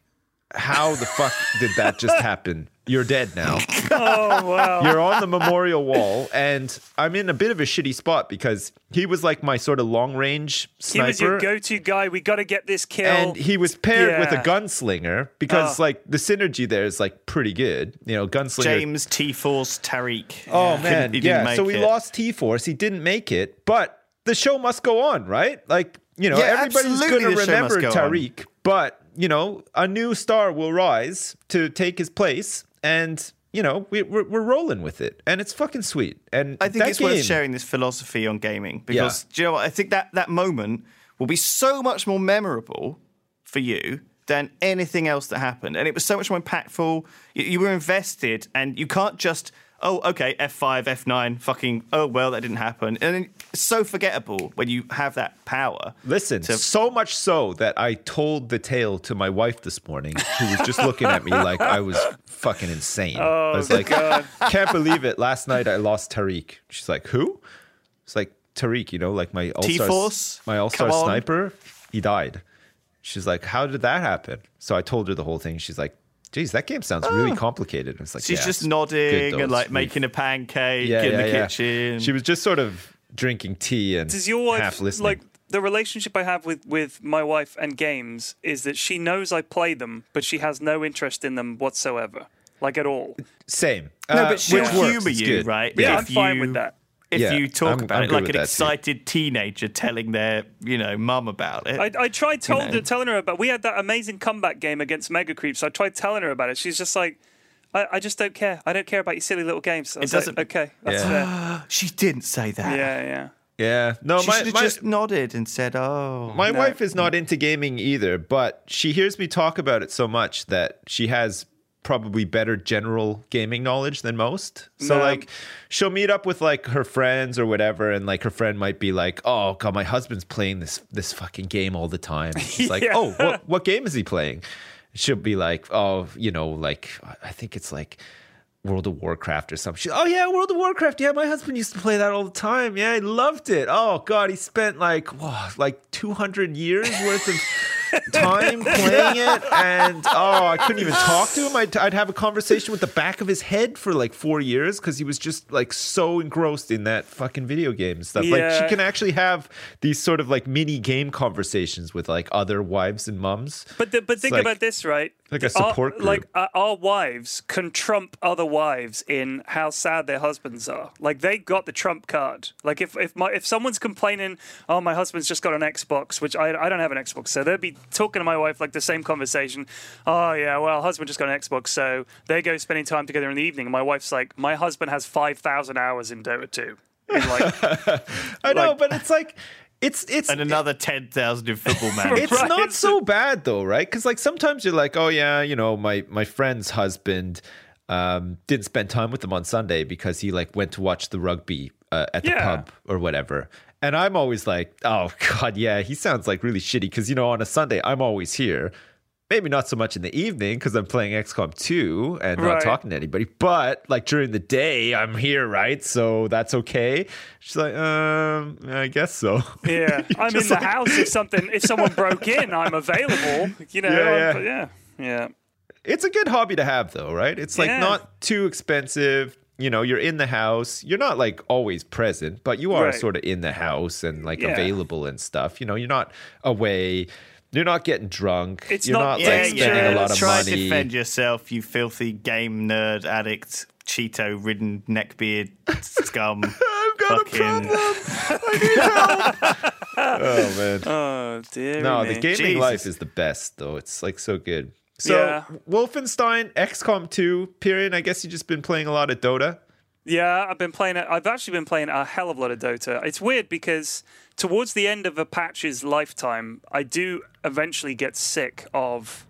how the fuck did that just happen? You're dead now. Oh wow. You're on the memorial wall, and I'm in a bit of a shitty spot because he was like my sort of long range sniper. he was your go-to guy. We got to get this kill. and he was paired with a gunslinger because Oh. like the synergy there is like pretty good. You know, gunslinger. James T Force Tariq. Oh Couldn't- man, he yeah. So we it. lost T Force. He didn't make it, but the show must go on, right? Like you know, Yeah, everybody's going to the show must remember go on. Tariq, but you know, a new star will rise to take his place, and you know, we, we're we're rolling with it, and it's fucking sweet. And I think it's worth sharing this philosophy on gaming because do you know what? I think that that moment will be so much more memorable for you than anything else that happened. And it was so much more impactful. You, you were invested, and you can't just, oh, okay, F5, F9, fucking, oh, well, that didn't happen. And it's so forgettable when you have that power. Listen, to- so much so that I told the tale to my wife this morning, who was just looking at me like I was fucking insane. I oh, was like, can't believe it. Last night I lost Tariq. She's like, who? It's like Tariq, you know, like my all star, T-Force? my all star sniper. He died. She's like, how did that happen? So I told her the whole thing. She's like, geez, that game sounds really complicated. It's like She's "Yeah, just nodding and It's like really making a pancake yeah, in yeah, the yeah. kitchen. She was just sort of drinking tea and Does your half wife listening. like the relationship I have with with my wife and games is that she knows I play them, but she has no interest in them whatsoever, like at all. Same. no, Uh, but she'll works. humour you, good. right? Yeah, If I'm fine you- with that. If Yeah, you talk I'm- about I'm it like an that too. excited teenager telling their, you know, mum about it. I, I tried told know. her, telling her about. We had that amazing comeback game against Mega Creeps. I tried telling her about it. She's just like, I, I just don't care. I don't care about your silly little games. I was doesn't- Like, okay, that's fair. she didn't say that. Yeah, yeah. Yeah. No, She my, should have my, just nodded and said, "Oh, my wife is not into gaming either, but she hears me talk about it so much that she has probably better general gaming knowledge than most. So No. like she'll meet up with like her friends or whatever and like her friend might be like, "Oh, god, my husband's playing this this fucking game all the time." She's like, Yeah. "Oh, what what game is he playing?" She'll be like, "Oh, you know, like I think it's like World of Warcraft or something. She, oh yeah, World of Warcraft. Yeah, my husband used to play that all the time. Yeah, he loved it. Oh god, he spent like whoa, like two hundred years worth of time playing it, and oh, I couldn't even talk to him. I'd, I'd have a conversation with the back of his head for like four years because he was just like so engrossed in that fucking video game stuff. Like she can actually have these sort of like mini game conversations with like other wives and mums. But the, but It's think like- about this, right? Like a Our- support group. Like uh, our wives can trump other wives in how sad their husbands are. Like they got the trump card. Like if if my if someone's complaining, oh my husband's just got an Xbox, which I I don't have an Xbox, so they'd be talking to my wife like the same conversation. Oh yeah, well husband just got an Xbox, so they go spending time together in the evening. And my wife's like, my husband has five thousand hours in Dota 2. And like, I know, like- but it's like it's it's and another ten thousand in football man." it's Right. not so bad though, right? Because like sometimes you're like, oh yeah, you know, my my friend's husband um, didn't spend time with them on Sunday because he like went to watch the rugby uh, at the Yeah. pub or whatever. And I'm always like, oh god, yeah, he sounds like really shitty because you know on a Sunday I'm always here. Maybe not so much in the evening because I'm playing XCOM 2 and not talking to anybody, but like during the day I'm here, right? So that's okay. She's like, um, I guess so. yeah, I'm in the like- house if something if someone broke in, I'm available. You know, Yeah, yeah. yeah, yeah. It's a good hobby to have, though, right? It's like Yeah. not too expensive. You know, you're in the house. You're not like always present, but you are Right. sort of in the house and like Yeah. available and stuff. You know, you're not away. You're not getting drunk. It's you're not not, like dangerous. spending a lot of Try money. to defend yourself, you filthy game nerd addict, Cheeto-ridden neckbeard scum. I've got Fucking- a problem. I need help. oh man. Oh dear. No, me. the gaming Jesus. life is the best, though. It's like so good. So, Yeah. Wolfenstein, XCOM 2, period. I guess you've just been playing a lot of Dota. Yeah, I've been playing it. I've actually been playing a hell of a lot of Dota. It's weird because towards the end of a patch's lifetime, I do eventually get sick of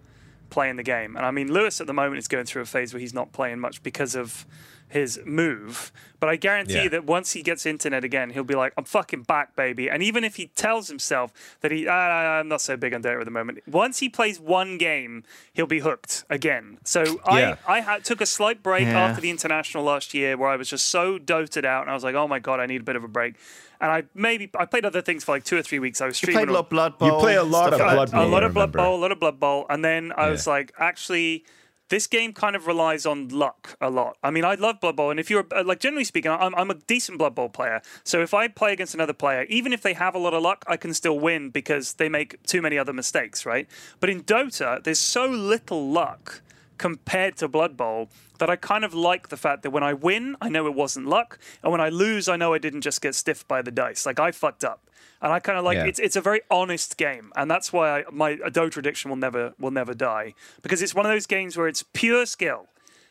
playing the game. And I mean, Lewis at the moment is going through a phase where he's not playing much because of his move. But I guarantee Yeah. you that once he gets internet again, he'll be like, I'm fucking back, baby. And even if he tells himself that he, ah, I'm not so big on Dota at the moment, once he plays one game, he'll be hooked again. So Yeah. I, I had, took a slight break Yeah. after the international last year where I was just so doted out and I was like, oh my God, I need a bit of a break. And I maybe, I played other things for like two or three weeks. I was You streaming played a lot of Blood Bowl. You play a lot of Blood that. a lot of Blood. Bowl, a lot of Blood Bowl, and then I was like, actually, this game kind of relies on luck a lot. I mean, I love Blood Bowl, and if you're uh, like generally speaking, I'm, I'm a decent Blood Bowl player. So if I play against another player, even if they have a lot of luck, I can still win because they make too many other mistakes, right? But in Dota, there's so little luck compared to Blood Bowl that I kind of like the fact that when I win, I know it wasn't luck, and when I lose, I know I didn't just get stiffed by the dice. Like I fucked up, and I kind of like Yeah. it's it's a very honest game, and that's why I, my Dota addiction will never will never die because it's one of those games where it's pure skill.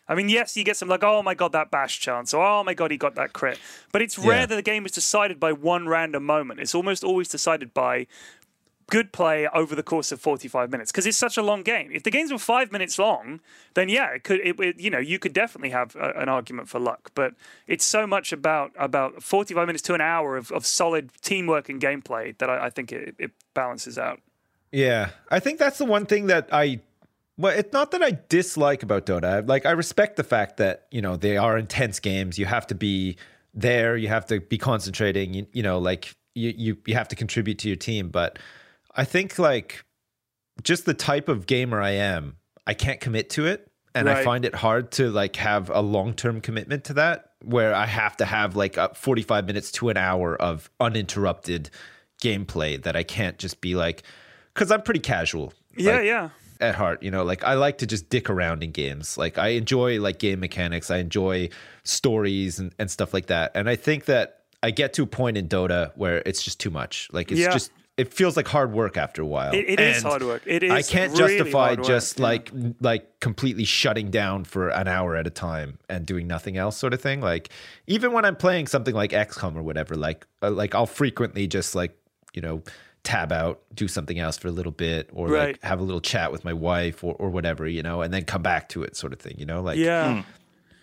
I mean, yes, you get some like, oh my god, that bash chance, or oh my god, he got that crit. But it's rare that the game is decided by one random moment. It's almost always decided by good play over the course of 45 minutes because it's such a long game. If the games were five minutes long, then yeah, it could. It, it, you know, you could definitely have a, an argument for luck. But it's so much about about 45 minutes to an hour of, of solid teamwork and gameplay that I, I think it, it balances out. Yeah, I think that's the one thing that I. Well, it's not that I dislike about Dota. Like, I respect the fact that you know they are intense games. You have to be there. You have to be concentrating. You, you know, like you, you you have to contribute to your team. But I think like just the type of gamer I am, I can't commit to it, and I find it hard to like have a long term commitment to that. Where I have to have like a forty five minutes to an hour of uninterrupted gameplay that I can't just be like because I'm pretty casual. Yeah, like, yeah. At heart, you know, like I like to just dick around in games. Like I enjoy like game mechanics. I enjoy stories and, and stuff like that. And I think that I get to a point in Dota where it's just too much. Like it's Yeah. just it feels like hard work after a while. It, it is And hard work. It is. I can't really justify hard work. just Yeah. like like completely shutting down for an hour at a time and doing nothing else, sort of thing. Like even when I'm playing something like XCOM or whatever, like uh, like I'll frequently just like you know tab out, do something else for a little bit, or Right. like have a little chat with my wife or or whatever, you know, and then come back to it, sort of thing. You know, like Yeah.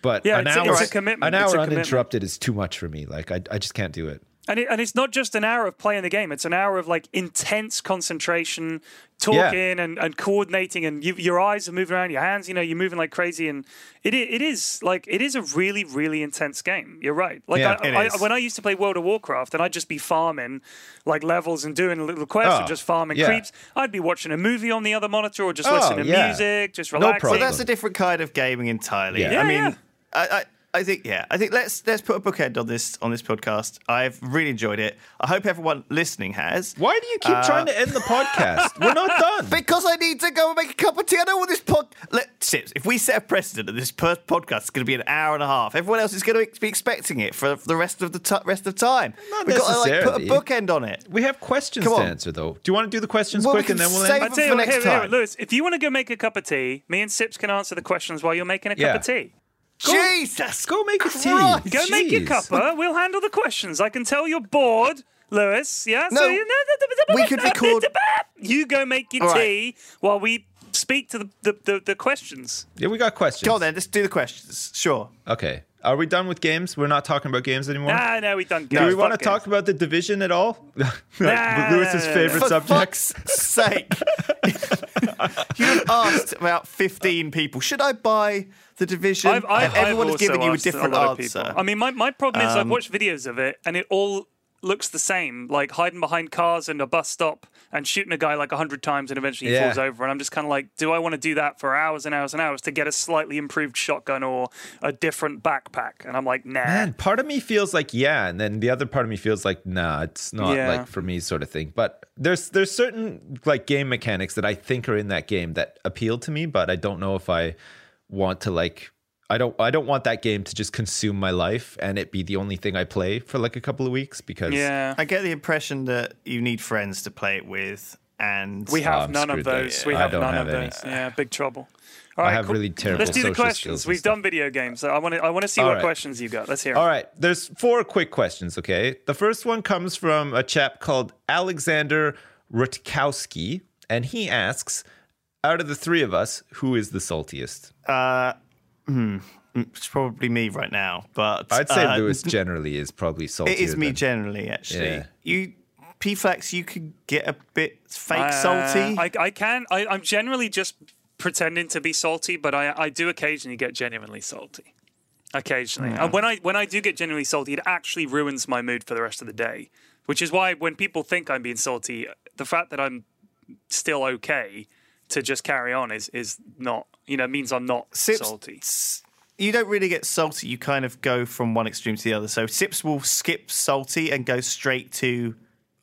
But Yeah, an it's a- hour, it's a commitment. An It's hour a commitment. uninterrupted is too much for me. Like I I just can't do it. And, it, and it's not just an hour of playing the game. It's an hour of like intense concentration, talking and, and coordinating, and you, your eyes are moving around, your hands, you know, you're moving like crazy, and it it is like it is a really really intense game. You're right. Like Yeah, I, it I, is. when I used to play World of Warcraft, and I'd just be farming like levels and doing little quests Oh, and just farming yeah. creeps. I'd be watching a movie on the other monitor or just Oh, listening to yeah. music, just No relaxing. problem. But that's a different kind of gaming entirely. Yeah. I mean, yeah. I, I, I think yeah, I think let's let's put a bookend on this on this podcast. I've really enjoyed it. I hope everyone listening has. Why do you keep Uh, trying to end the podcast? We're not done. Because I need to go and make a cup of tea. I know what this pod. Let, Sips, if we set a precedent that this per- podcast is going to be an hour and a half, everyone else is going to be expecting it for, for the rest of the t- rest of time. Not We've got to like put a necessarily. bookend on it. We have questions to answer, though. Do you want to do the questions Well, we quick and then we'll save end? I it tell you for what, next here, here, time. Lewis, if you want to go make a cup of tea, me and Sips can answer the questions while you're making a cup Yeah. of tea. Jesus, Go make a tea. Christ. Go make your Jeez. cuppa. We'll handle the questions. I can tell you're bored, Lewis. Yeah. No, you, we could record- You go make your All right. tea while we speak to the, the, the, the questions. Yeah, we got questions. Go on then. Let's do the questions. Sure. Okay. Are we done with games? We're not talking about games anymore? Ah, no, we done. Do we want to talk about the division at all? like Lewis's no, no, favorite For subject. fuck's sake. You've asked about 15 people. Should I buy the division? I've, I've, Everyone I've has given you a different of answer. people. I mean, my, my problem is I've Um, watched videos of it and it all looks the same, like hiding behind cars and a bus stop and shooting a guy like a hundred times and eventually he Yeah. falls over. And I'm just kind of like, do I want to do that for hours and hours and hours to get a slightly improved shotgun or a different backpack? And I'm like, nah. Man, part of me feels like yeah, and then the other part of me feels like nah, it's not Yeah. like for me sort of thing. But there's there's certain like game mechanics that I think are in that game that appeal to me, but I don't know if I want to like I don't I don't want that game to just consume my life and it be the only thing I play for like a couple of weeks because Yeah. I get the impression that you need friends to play it with, and We have oh, I'm none of screwed there. those. We have none have of any. those. Yeah, big trouble. All I have cool. really terrible Let's do the social questions. skills We've done video games. So I want to. I want to see All what right. questions you got. Let's hear. 'em. All right, there's four quick questions, okay? The first one comes from a chap called Alexander Rutkowski, and he asks, out of the three of us, who is the saltiest? It's probably me right now. But I'd say uh, Lewis generally is probably salty. It is me than- generally, actually. Yeah. You, P-Flax, you could get a bit fake Uh, salty. I, I can. I, I'm generally just pretending to be salty, but I, I do occasionally get genuinely salty. Occasionally, and when I when I do get genuinely salty, it actually ruins my mood for the rest of the day. Which is why when people think I'm being salty, the fact that I'm still okay to just carry on is is not you know means I'm not Sips- salty. You don't really get salty. You kind of go from one extreme to the other. So Sips will skip salty and go straight to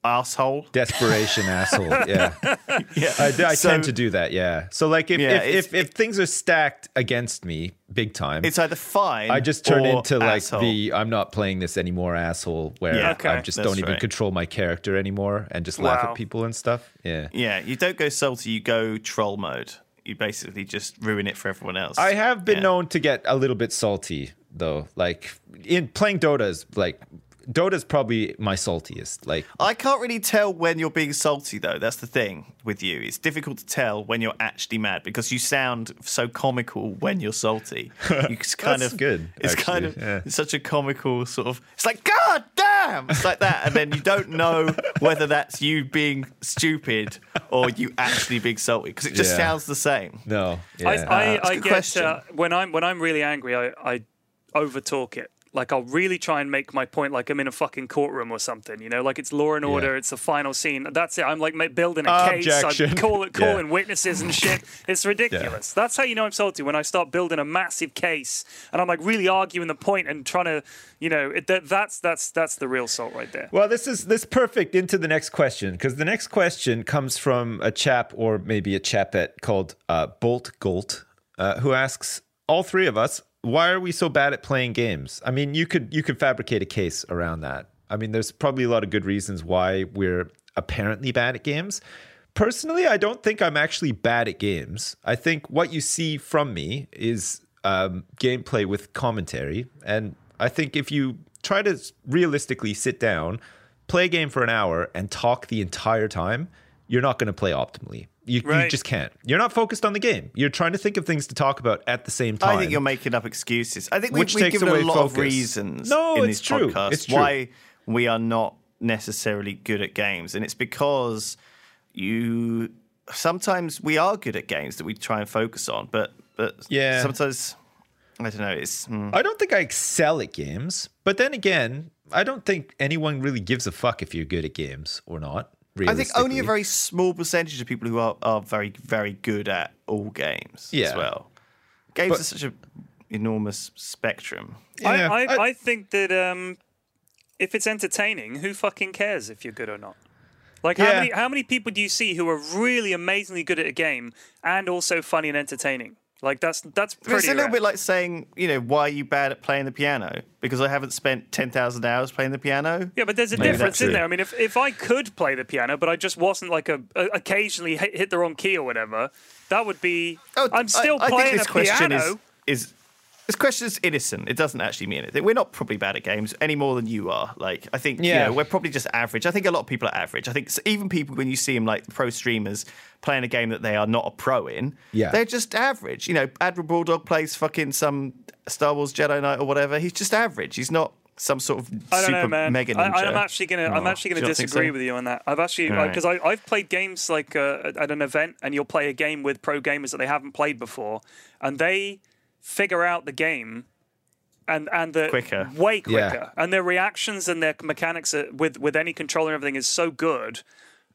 asshole. Desperation asshole. Yeah. Yeah, I, I So tend to do that, yeah. So, like, if, Yeah, if, if, if things are stacked against me big time, It's either fine. I just turn or into like asshole. the I'm not playing this anymore asshole where Yeah, I just that's don't even right. control my character anymore and just laugh at people and stuff. Yeah. Yeah, you don't go salty. You go troll mode. You basically just ruin it for everyone else. I have been Yeah. known to get a little bit salty though. Like in playing Dota is like Dota's probably my saltiest. Like I can't really tell when you're being salty, though. That's the thing with you. It's difficult to tell when you're actually mad because you sound so comical when you're salty. You just kind That's of good, It's kind of yeah. it's such a comical sort of. It's like God damn. It's like that, and then you don't know whether that's you being stupid or you actually being salty because it just Yeah. sounds the same. no, yeah. I, I, that's a I get uh, when I'm when I'm really angry, I, I overtalk it. Like I'll really try and make my point like I'm in a fucking courtroom or something, you know, like it's Law and Order, it's the final scene. That's it. I'm like building a case, Objection. I'm call, Yeah. calling witnesses and shit. It's ridiculous. That's how you know I'm salty when I start building a massive case and I'm like really arguing the point and trying to, you know, it, that, that's that's that's the real salt right there. Well, this is this perfect into the next question because the next question comes from a chap or maybe a chapette called uh, Bolt Golt, uh, who asks all three of us, "Why are we so bad at playing games?" I mean, you could you could fabricate a case around that. I mean, there's probably a lot of good reasons why we're apparently bad at games. Personally, I don't think I'm actually bad at games. I think what you see from me is um, gameplay with commentary. And I think if you try to realistically sit down, play a game for an hour, and talk the entire time, you're not going to play optimally. You, you just can't. You're not focused on the game. You're trying to think of things to talk about at the same time. I think you're making up excuses. I think we've, Which we've takes given away a lot of reasons No, in it's this true. podcast It's true. why we are not necessarily good at games, and it's because you sometimes we are good at games that we try and focus on, but but Yeah. sometimes I don't know. It's hmm. I don't think I excel at games, but then again, I don't think anyone really gives a fuck if you're good at games or not. I think only a very small percentage of people who are, are very very good at all games as well. Games But- are such a enormous spectrum. Yeah, I, I, I- I think that um, if it's entertaining, who fucking cares if you're good or not? Like how Yeah. many how many people do you see who are really amazingly good at a game and also funny and entertaining? Like that's that's But it's a little rare. bit like saying, you know, why are you bad at playing the piano? Because I haven't spent 10,000 hours playing the piano. yeah, but there's a Maybe difference in there. I mean, if, if I could play the piano, but I just wasn't like a, a occasionally hit, hit the wrong key or whatever, that would be. Oh, I'm still I, I playing think this a question piano. is, is this question is innocent. It doesn't actually mean anything. We're not probably bad at games any more than you are. Like I think, Yeah. you know, we're probably just average. I think a lot of people are average. I think even people when you see them like pro streamers playing a game that they are not a pro in, Yeah. they're just average. You know, Admiral Bulldog plays fucking some Star Wars Jedi Knight or whatever. He's just average. He's not some sort of I don't super know, man. mega ninja. I'm actually gonna, I'm Oh, actually gonna you not think disagree so? with you on that. I've actually All right. because I I've played games like uh, at an event, and you'll play a game with pro gamers that they haven't played before, and they figure out the game. And and the Quicker. way Yeah. quicker, and their reactions and their mechanics are, with with any controller and everything is so good,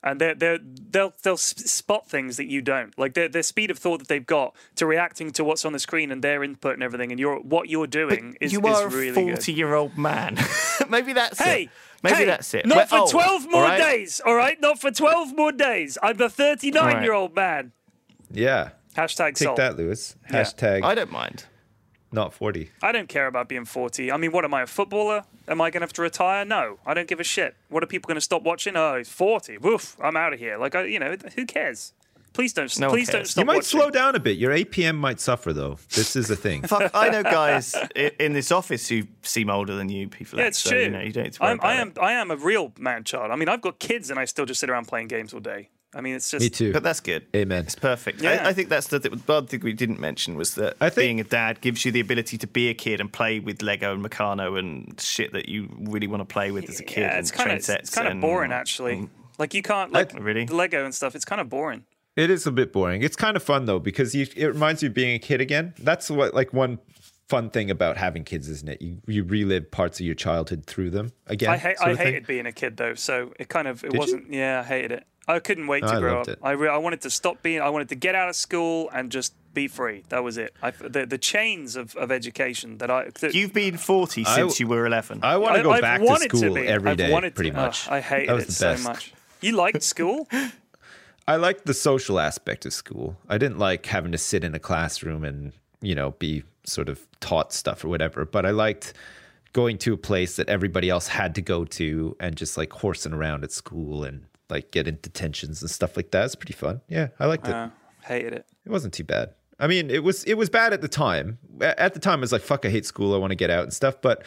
and they they they'll they'll spot things that you don't like. Their their speed of thought that they've got to reacting to what's on the screen and their input and everything, and your what you're doing is, you is are really a good. forty-year-old man. Maybe that's Hey, it. Maybe hey, that's it. Not We're for old, 12 more all right? days, all right? Not for 12 more days. I'm a 39 year old man. yeah. Hashtag Take salt. that, Lewis. Yeah. Hashtag I don't mind. not 40. I don't care about being 40. I mean, what am I, a footballer? Am I going to have to retire? No, I don't give a shit. What are people going to stop watching? Oh, he's 40. Woof, I'm out of here. Like, I, you know, who cares? Please don't, No please don't stop You might watching. slow down a bit. Your APM might suffer, though. This is a thing. Fuck, I know guys in this office who seem older than you. People, Yeah, it's so, true. You know, you don't need to worry I'm, I am, it. I am a real man child. I mean, I've got kids and I still just sit around playing games all day. I mean, it's just. Me too. But that's good. Amen. It's perfect. Yeah. I, I think that's the th- one thing we didn't mention was that I think- being a dad gives you the ability to be a kid and play with Lego and Meccano and shit that you really want to play with as a kid. Yeah, it's kind of sets it's kind of boring actually. Like you can't like oh, Really? Lego and stuff. It's kind of boring. It is a bit boring. It's kind of fun though because you, it reminds you of being a kid again. That's what like one fun thing about having kids, isn't it? You you relive parts of your childhood through them again. I hate sort I of thing. hated being a kid though, so it kind of it you? wasn't. Yeah, I hated it. I couldn't wait to I grow up. it. I re- I wanted to stop being. I wanted to get out of school and just be free. That was it. I, the the chains of, of education that I. That, You've been 40 I- since you were 11. I want to go I've back to school be. every I've day, wanted pretty to- much. Ugh, I hated it so much. You liked school? I liked the social aspect of school. I didn't like having to sit in a classroom and, you know, be sort of taught stuff or whatever, but I liked going to a place that everybody else had to go to and just like horsing around at school and like get into tensions and stuff like that. It's pretty fun. Yeah, I liked it. Uh, hated it. It wasn't too bad. I mean, it was it was bad at the time. At the time, I was like, "Fuck, I hate school. I want to get out and stuff." But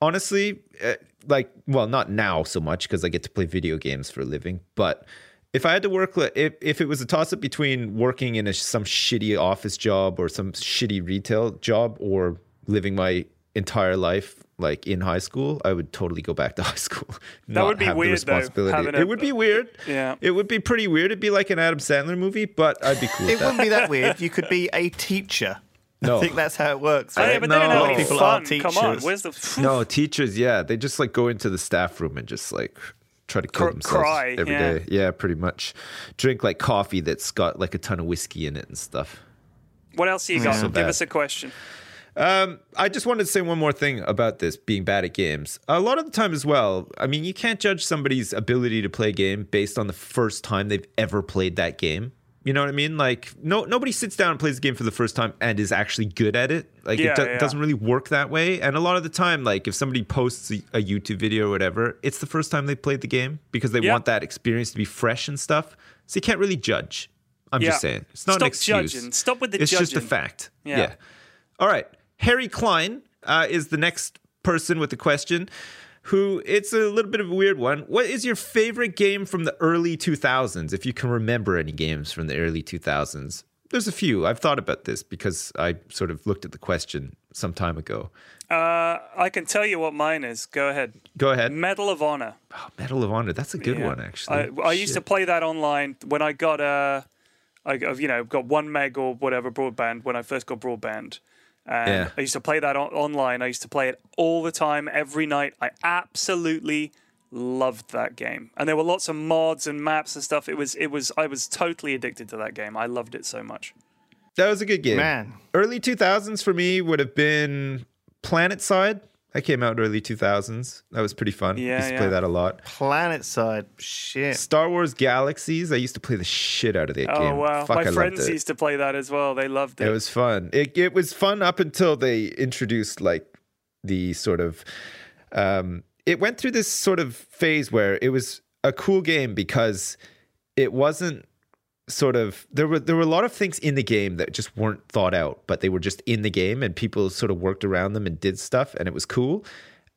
honestly, uh, like well not now so much because i get to play video games for a living but if i had to work if, if it was a toss up between working in a, some shitty office job or some shitty retail job or living my entire life like in high school i would totally go back to high school That would be weird, though, having a- it would be weird Yeah. it would be pretty weird it'd be like an adam sandler movie but i'd be cool with It that wouldn't be that weird. You could be a teacher. No. I think that's how it works. Oh, yeah, right? but they don't have A lot any of people are fun. Come on, where's the No, teachers, yeah, they just like go into the staff room and just like try to kill Cr- themselves cry, every yeah. day. yeah. pretty much. Drink like coffee that's got like a ton of whiskey in it and stuff. What else you got? So Give bad. us a question. Um, I just wanted to say one more thing about this being bad at games. A lot of the time as well, I mean, you can't judge somebody's ability to play a game based on the first time they've ever played that game. You know what I mean? Like, no, nobody sits down and plays a game for the first time and is actually good at it. Like, Yeah, it do- yeah. doesn't really work that way. And a lot of the time, like, if somebody posts a, a YouTube video or whatever, it's the first time they played the game because they Yeah. want that experience to be fresh and stuff. So you can't really judge. I'm just saying. It's not Stop an excuse. judging. Stop with the It's just a fact. Yeah. yeah. All right. Harry Klein uh, is the next person with the question. Who it's a little bit of a weird one. What is your favorite game from the early 2000s? If you can remember any games from the early 2000s, there's a few. I've thought about this because I sort of looked at the question some time ago. Uh, I can tell you what mine is. Go ahead. Go ahead. Medal of Honor. Oh, Medal of Honor. That's a good Yeah. one, actually. I, I used to play that online when I got uh, I you know got one meg or whatever broadband when I first got broadband. And Yeah. I used to play that on- online. I used to play it all the time, every night. I absolutely loved that game, and there were lots of mods and maps and stuff. It was it was I was totally addicted to that game. I loved it so much. That was a good game. Man. Early 2000s for me would have been Planet Side. That came out early 2000s. That was pretty fun. Yeah, used to yeah. play that a lot. Planet side. Shit. Star Wars Galaxies. I used to play the shit out of that Oh game. wow, Fuck, I my loved friends used to play that as well. They loved it. It was fun. It it was fun up until they introduced like the sort of um it went through this sort of phase where it was a cool game because it wasn't sort of there were there were a lot of things in the game that just weren't thought out, but they were just in the game and people sort of worked around them and did stuff and it was cool.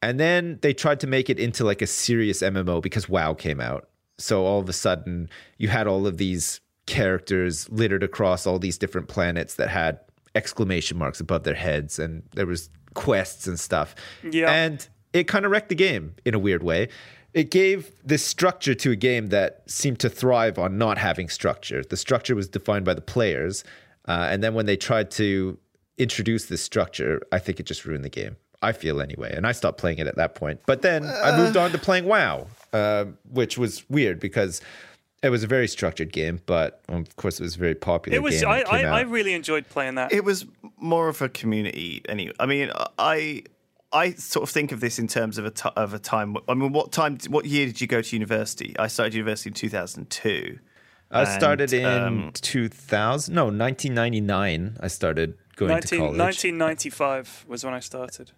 And then they tried to make it into like a serious MMO because WoW came out. So all of a sudden you had all of these characters littered across all these different planets that had exclamation marks above their heads and there was quests and stuff. Yeah. And it kind of wrecked the game in a weird way. It gave this structure to a game that seemed to thrive on not having structure. The structure was defined by the players. Uh, and then when they tried to introduce this structure, I think it just ruined the game. I feel anyway. And I stopped playing it at that point. But then I moved on to playing WoW, uh, which was weird because it was a very structured game. But um, of course, it was a very popular It was. game. I, I, I really enjoyed playing that. It was more of a community. Anyway, I mean, I I sort of think of this in terms of a of a time. I mean, what time? What year did you go to university? I started university in two thousand two. I started in um, 2000. No, 1999. I started going 19, to college. 1995 was when I started.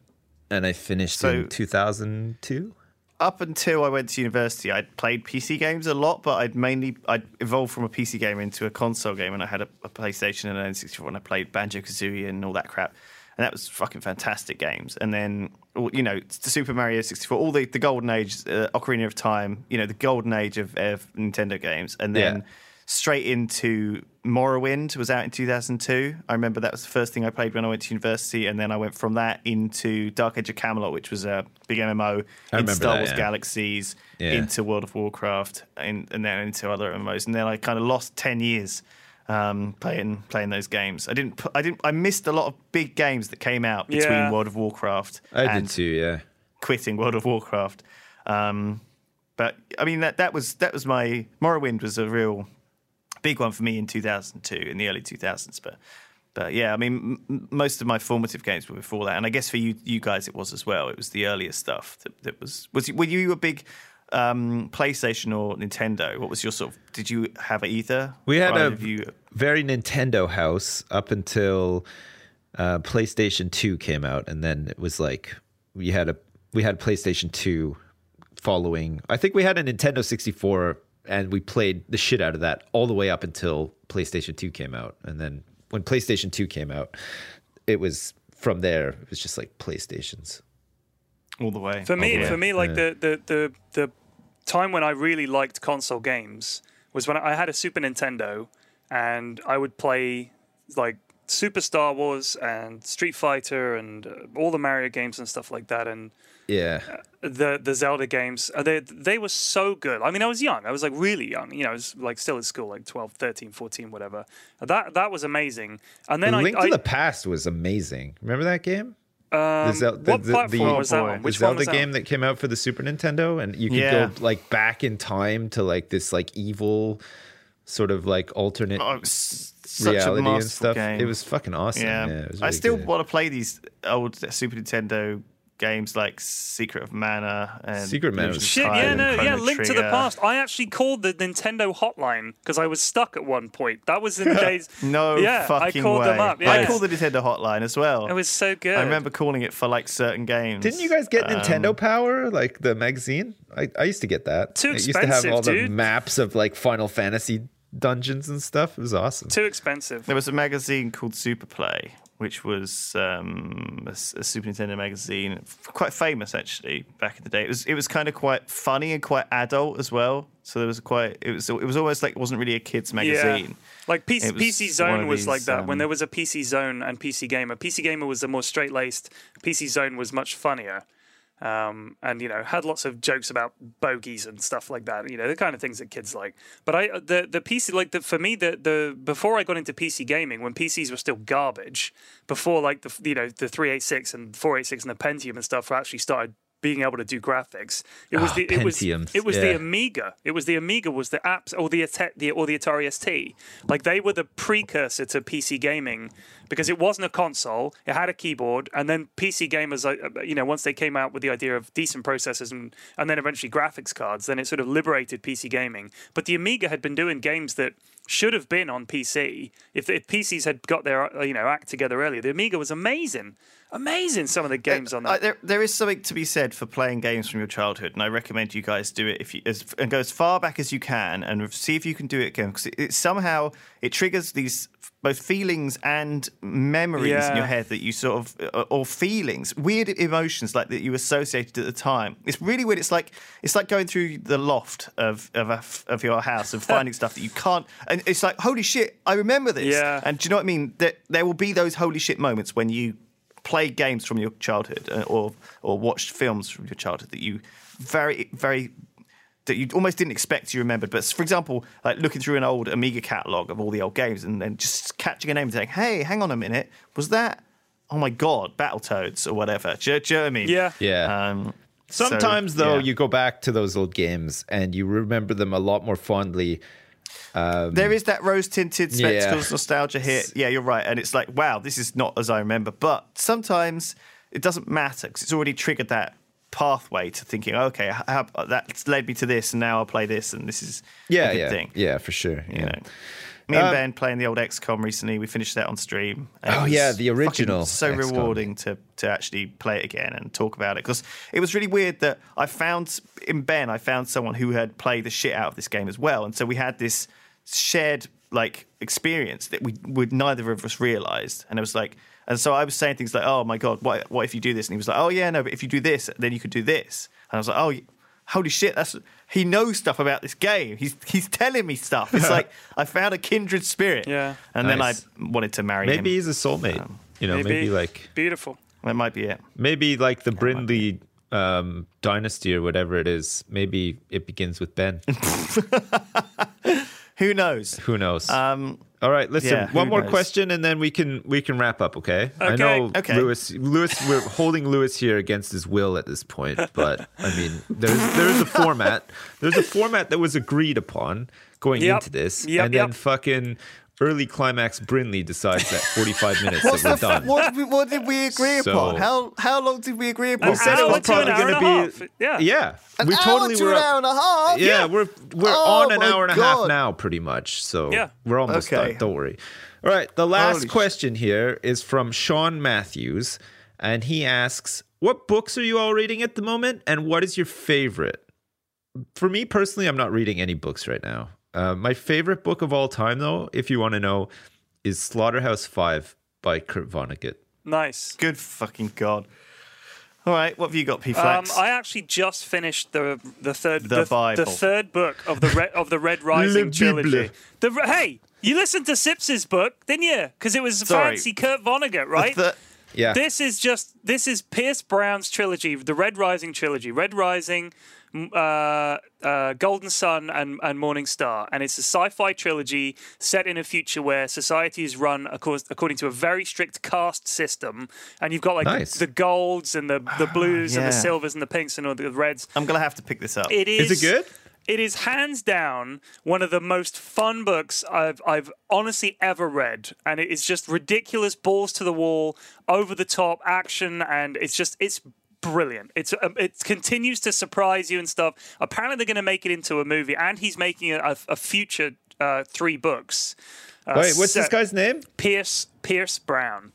and I finished So- in 2002. Up until I went to university, I'd played PC games a lot, but I'd mainly I'd evolved from a PC game into a console game, and I had a, a PlayStation and an N64, and I played Banjo Kazooie and all that crap, and that was fucking fantastic games. And then you know, Super Mario 64, all the the golden age, uh, Ocarina of Time, you know, the golden age of, of Nintendo games, and then. Yeah. Straight into Morrowind was out in 2002. I remember that was the first thing I played when I went to university, and then I went from that into Dark Age of Camelot, which was a big MMO, I into Star that, Wars yeah. Galaxies, Yeah. into World of Warcraft, and, and then into other MMOs, and then I kind of lost ten years um, playing playing those games. I didn't. I didn't. I missed a lot of big games that came out between Yeah. World of Warcraft I and did too, yeah. quitting World of Warcraft. Um, but I mean that that was that was my Morrowind was a real big one for me in 2002 in the early 2000s. But but yeah, I mean m- m- most of my formative games were before that, and I guess for you you guys it was as well. It was the earlier stuff that, that was was were you a big um, PlayStation or Nintendo? What was your sort of? Did you have either? We had a either you. Very Nintendo house up until uh, PlayStation 2 came out, and then it was like we had a we had PlayStation 2 following. I think we had a Nintendo 64, and we played the shit out of that all the way up until PlayStation 2 came out, and then when PlayStation 2 came out, it was from there. It was just like PlayStations. all the way. For me, way. for me, like Yeah. the, the the the time when I really liked console games was when I had a Super Nintendo, and I would play like Super Star Wars and Street Fighter and uh, all the Mario games and stuff like that, and Yeah. the the Zelda games. uh, They they were so good. I mean, I was young. I was like really young. You know, I was like still at school, like 12, 13, 14, whatever. That that was amazing. And then I, Link I to the Past was amazing. Remember that game? um, The Zel- the- what platform the- was that boy. The Which the one Zelda was that? game that came out for the Super Nintendo, and you could Yeah. go like back in time to like this like evil sort of like alternate Oh, it's such a reality and stuff. game. It was fucking awesome. Yeah, Yeah, it was I still good. want to play these old Super Nintendo games like Secret of Mana and Secret Mana of Shit, yeah, and no, yeah, Chrono Link to the Past. I actually called the Nintendo hotline because I was stuck at one point. That was in the days. No yeah, fucking I called way. them up. Yeah, I called the Nintendo hotline as well. It was so good. I remember calling it for like certain games. Didn't you guys get Um, Nintendo Power, like the magazine? I, I used to get that. Too expensive, it used to have expensive, all the maps of like Final Fantasy dungeons and stuff. It was awesome. too expensive. There was a magazine called Super Play, which was um, a, a Super Nintendo magazine, quite famous actually back in the day. It was it was kind of quite funny and quite adult as well. So there was quite it was it was almost like it wasn't really a kids magazine. Yeah. Like PC, PC Zone was these, like that. when um, there was a PC Zone and PC Gamer, PC Gamer was the more straight laced. PC Zone was much funnier. Um, and you know had lots of jokes about bogeys and stuff like that. You know the kind of things that kids like. But I the the PC like the for me the the before I got into PC gaming when PCs were still garbage before like the you know the 386 and 486 and the Pentium and stuff actually started being able to do graphics. It was Ah, the it was it was the. Amiga. It was the Amiga was the apps or the the or the Atari ST. Like they were the precursor to PC gaming because it wasn't a console. It had a keyboard, and then PC gamers, uh, you know, once they came out with the idea of decent processors and and then eventually graphics cards, then it sort of liberated PC gaming. But the Amiga had been doing games that should have been on PC if, if PCs had got their uh, you know act together earlier. The Amiga was amazing, amazing. Some of the games on Uh, that. there, there is something to be said for playing games from your childhood, and I recommend you guys do it if you as, and go as far back as you can and see if you can do it again because it, it somehow it triggers these both feelings and memories in your head that you sort of uh, or feelings, weird emotions like that you associated at the time. It's really weird. It's like it's like going through the loft of of, a of your house and finding stuff that you can't. And it's like holy shit, I remember this. Yeah. And do you know what I mean? That there will be those holy shit moments when you played games from your childhood uh, or or watched films from your childhood that you very very that you almost didn't expect you remembered. But for example, like looking through an old Amiga catalog of all the old games and then just catching a name and saying, "Hey, hang on a minute, was that? Oh my god, Battletoads or whatever." Do, you- do you know what I mean? Yeah. Yeah. Um, so, Sometimes though, yeah. you go back to those old games and you remember them a lot more fondly. Um, there is that rose tinted Yeah. spectacles nostalgia here. Yeah, you're right. And it's like, wow, this is not as I remember. But sometimes it doesn't matter because it's already triggered that pathway to thinking, okay, h- how, that's led me to this, and now I'll play this, and this is Yeah, a good yeah, thing. yeah, for sure. You know. Me and Um, Ben playing the old XCOM recently. We finished that on stream. Oh, yeah, the original So XCOM. rewarding to to actually play it again and talk about it because it was really weird that I found in Ben. I found someone who had played the shit out of this game as well, and so we had this shared like experience that we would neither of us realized, and it was like. And so I was saying things like, "Oh my god, what what if you do this?" And he was like, "Oh yeah, no, but if you do this, then you could do this." And I was like, "Oh, holy shit, that's he knows stuff about this game. He's he's telling me stuff. It's like I found a kindred spirit. Yeah. And Nice. then I wanted to marry Maybe him. Maybe he's a soulmate. you know, maybe, like beautiful. That might be it. maybe like the Brindley um, dynasty or whatever it is. Maybe it begins with Ben. Who knows? Who knows? Um, All right, listen. yeah, one more knows? question, and then we can we can wrap up. Okay. okay I know Okay. Lewis. Lewis, we're holding Lewis here against his will at this point, but I mean, there's there's a format. There's a format that was agreed upon going Yep. into this, Yep, and then fucking early climax Brindley decides at 45 minutes that we're done. what what did we agree So- upon? How how long did we agree upon? An said it was to probably gonna be- Yeah. Yeah, An we hour totally to were. an up- hour and a half. Yeah, we're we're Oh on an hour and a half now, pretty much. So Yeah. we're almost Okay. done. Don't worry. All right, the last Holy sh- question here is from Sean Matthews, and he asks, "What books are you all reading at the moment, and what is your favorite?" For me personally, I'm not reading any books right now. Uh, my favorite book of all time, though, if you want to know, is Slaughterhouse Five by Kurt Vonnegut. Nice. Good fucking god. All right, what have you got, P Um, I actually just finished the the third The Bible. the third book of the Red, of the Red Rising trilogy. The hey, you listened to Sips's book, didn't you? Because it was Sorry. fancy Kurt Vonnegut, right? The- Yeah. This is just this is Pierce Brown's trilogy, the Red Rising trilogy, Red Rising, m- uh, uh, Golden Son, and, and Morning Star, and it's a sci-fi trilogy set in a future where society is run acco- according to a very strict caste system, and you've got like Nice. the, the golds and the the blues and the silvers and the pinks and all the reds. I'm gonna have to pick this up. It is. Is it good? It is hands down one of the most fun books I've I've honestly ever read, and it is just ridiculous, balls to the wall, over the top action, and it's just it's brilliant. It's um, it continues to surprise you and stuff. Apparently, they're going to make it into a movie, and he's making a, a future uh, three books. Uh, Wait, what's this guy's name? Pierce Pierce Brown.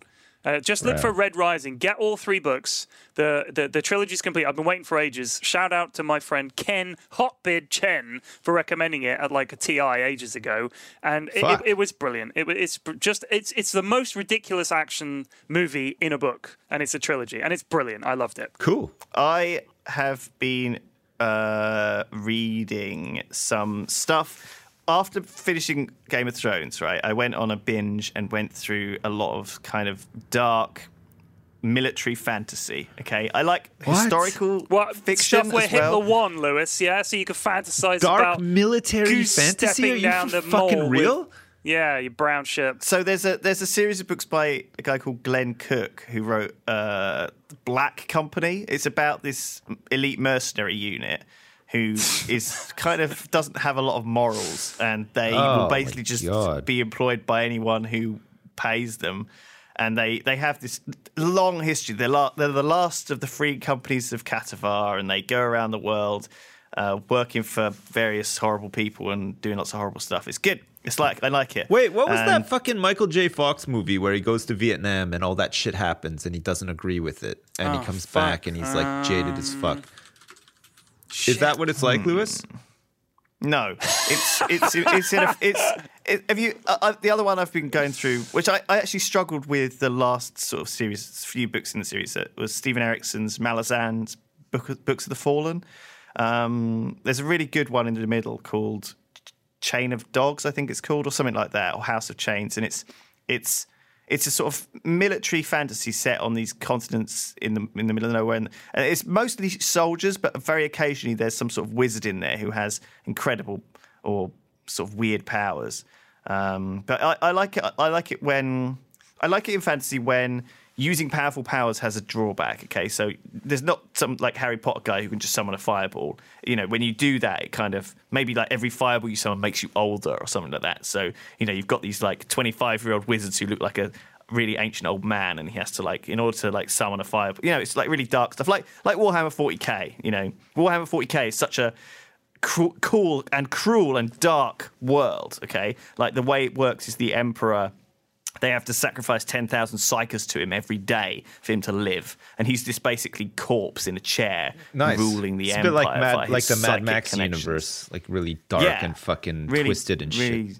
Uh, just look for Red Rising. Get all three books. The, the the trilogy's complete. I've been waiting for ages. Shout out to my friend Ken Hotbid Chen for recommending it at like a TI ages ago, and it, it, it was brilliant. It, it's just it's it's the most ridiculous action movie in a book, and it's a trilogy, and it's brilliant. I loved it. Cool. I have been uh, reading some stuff after finishing Game of Thrones. Right, I went on a binge and went through a lot of kind of dark military fantasy. Okay, I like historical What fiction stuff where as Hitler well. won, Lewis? Yeah, so you can fantasize Dark about military fantasy? Are you down the fucking mole with- real? yeah, your brown shirt. So there's a there's a series of books by a guy called Glenn Cook who wrote uh, Black Company. It's about this elite mercenary unit who is kind of doesn't have a lot of morals, and they Oh, will basically just God. be employed by anyone who pays them. And they, they have this long history. They're, la- they're the last of the free companies of Khatovar, and they go around the world uh, working for various horrible people and doing lots of horrible stuff. It's good. It's like I like it. Wait, what was And- that fucking Michael J. Fox movie where he goes to Vietnam and all that shit happens and he doesn't agree with it and he comes back and he's like jaded as fuck? Is that what it's like, Lewis? No, it's it's it's in a, it's it, have you uh, uh, the other one I've been going through, which I, I actually struggled with the last sort of series, few books in the series. That was Steven Erikson's Malazan's book of, Books of the Fallen. Um, there's a really good one in the middle called Chain of Dogs, I think it's called, or something like that, or House of Chains, and it's it's it's a sort of military fantasy set on these continents in the in the middle of nowhere, and, it's mostly soldiers, but very occasionally there's some sort of wizard in there who has incredible or sort of weird powers. Um, but I, I like it. I like it when I like it in fantasy when using powerful powers has a drawback. Okay, so there's not some like Harry Potter guy who can just summon a fireball. You know, when you do that, it kind of maybe like every fireball you summon makes you older or something like that. So you know, you've got these like 25 year old wizards who look like a really ancient old man, and he has to like in order to like summon a fireball. You know, it's like really dark stuff, like like Warhammer 40k. You know, Warhammer 40k is such a cru- cool and cruel and dark world. Okay, like the way it works is the emperor. They have to sacrifice 10,000 psykers to him every day for him to live. And he's this basically corpse in a chair Nice. ruling the it's empire. a bit like, Mad, like the Mad Max universe, like really dark Yeah. and fucking Really- twisted and really, shit.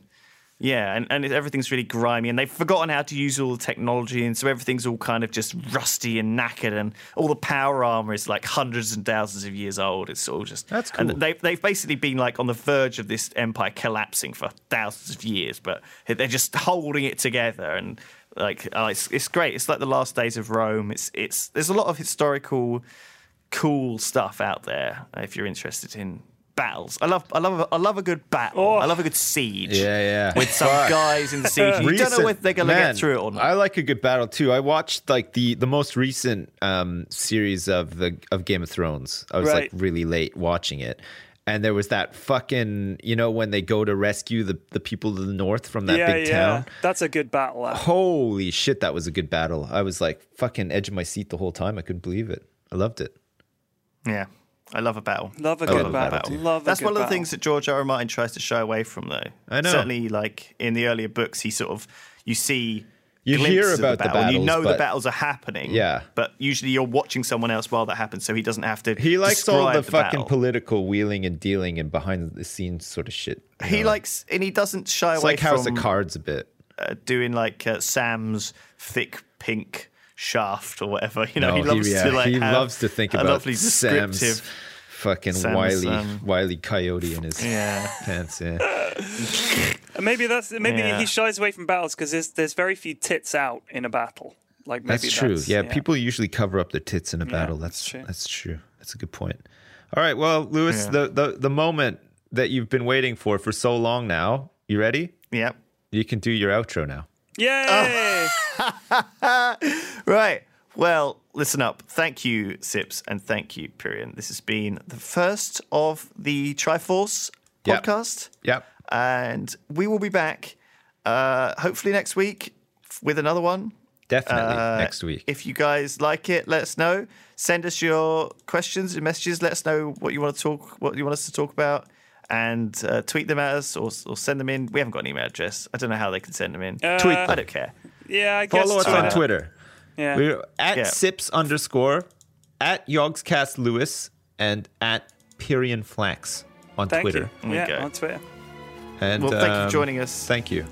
Yeah, and, and everything's really grimy, and they've forgotten how to use all the technology, and so everything's all kind of just rusty and knackered, and all the power armor is like hundreds and thousands of years old. It's all just That's cool. And they've they've basically been like on the verge of this empire collapsing for thousands of years, but they're just holding it together, and like oh, it's it's great. It's like the last days of Rome. It's it's there's a lot of historical cool stuff out there if you're interested in battles. I love I love a- I love a good battle. Oh. I love a good siege. Yeah, yeah. With some Fuck. guys in the siege. You don't know Recent- whether they're going to man, get through it or not. I like a good battle too. I watched like the the most recent um, series of the of Game of Thrones. I was like really late watching it. And there was that fucking, you know, when they go to rescue the, the people to the north from that yeah, big yeah. town. That's a good battle. app. Holy shit, that was a good battle. I was like fucking edge of my seat the whole time. I couldn't believe it. I loved it. yeah. I love a battle. Love a I good a battle. battle, too. Love a That's good one of the battle. things that George R. R. Martin tries to shy away from, though. I know. Certainly, like in the earlier books, he sort of you see. You glimpses hear of about the battle, and you battles, know the battles are happening. Yeah. but usually you're watching someone else while that happens, so he doesn't have to. He likes all the, describe fucking battle. political wheeling and dealing and behind the scenes sort of shit. He know? likes, and he doesn't shy it's away like House from of Cards a bit. uh, doing like uh, Sam's thick pink Shaft or whatever. You know, No, he loves yeah, to like he have loves to think a about lovely Sam's descriptive. fucking Sam's, wily, um, wily coyote in his Yeah. pants. Yeah. Maybe that's maybe Yeah. he shies away from battles because there's there's very few tits out in a battle. Like maybe That's true. yeah, yeah, people usually cover up their tits in a battle. that's That's true. that's true. That's a good point. All right, well, Lewis, Yeah. the, the the moment that you've been waiting for for so long now. You ready? Yep. You can do your outro now. Yay! Right. Well, listen up. Thank you, Sips, and thank you, Pyrion. This has been the first of the Triforce Yep. podcast. Yep. And we will be back uh, hopefully next week with another one. Definitely Uh, next week. If you guys like it, let us know. Send us your questions and messages. Let us know what you want to talk, what you want us to talk about, and uh, tweet them at us or, or send them in. We haven't got an email address. I don't know how they can send them in. Uh, Tweet I don't care. Yeah, I guess Follow us on Twitter. Yeah. We're at Yeah. sips underscore at yogscast lewis and at Pyrion Flax on Thank Twitter. you. we Yeah, go. on Twitter. And Well, thank you um, for joining us. Thank you.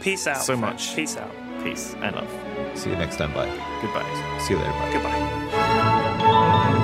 Peace out. So friends. much. Peace out. Peace and love. See you next time. Bye. Goodbye. See you later. Bye. Goodbye.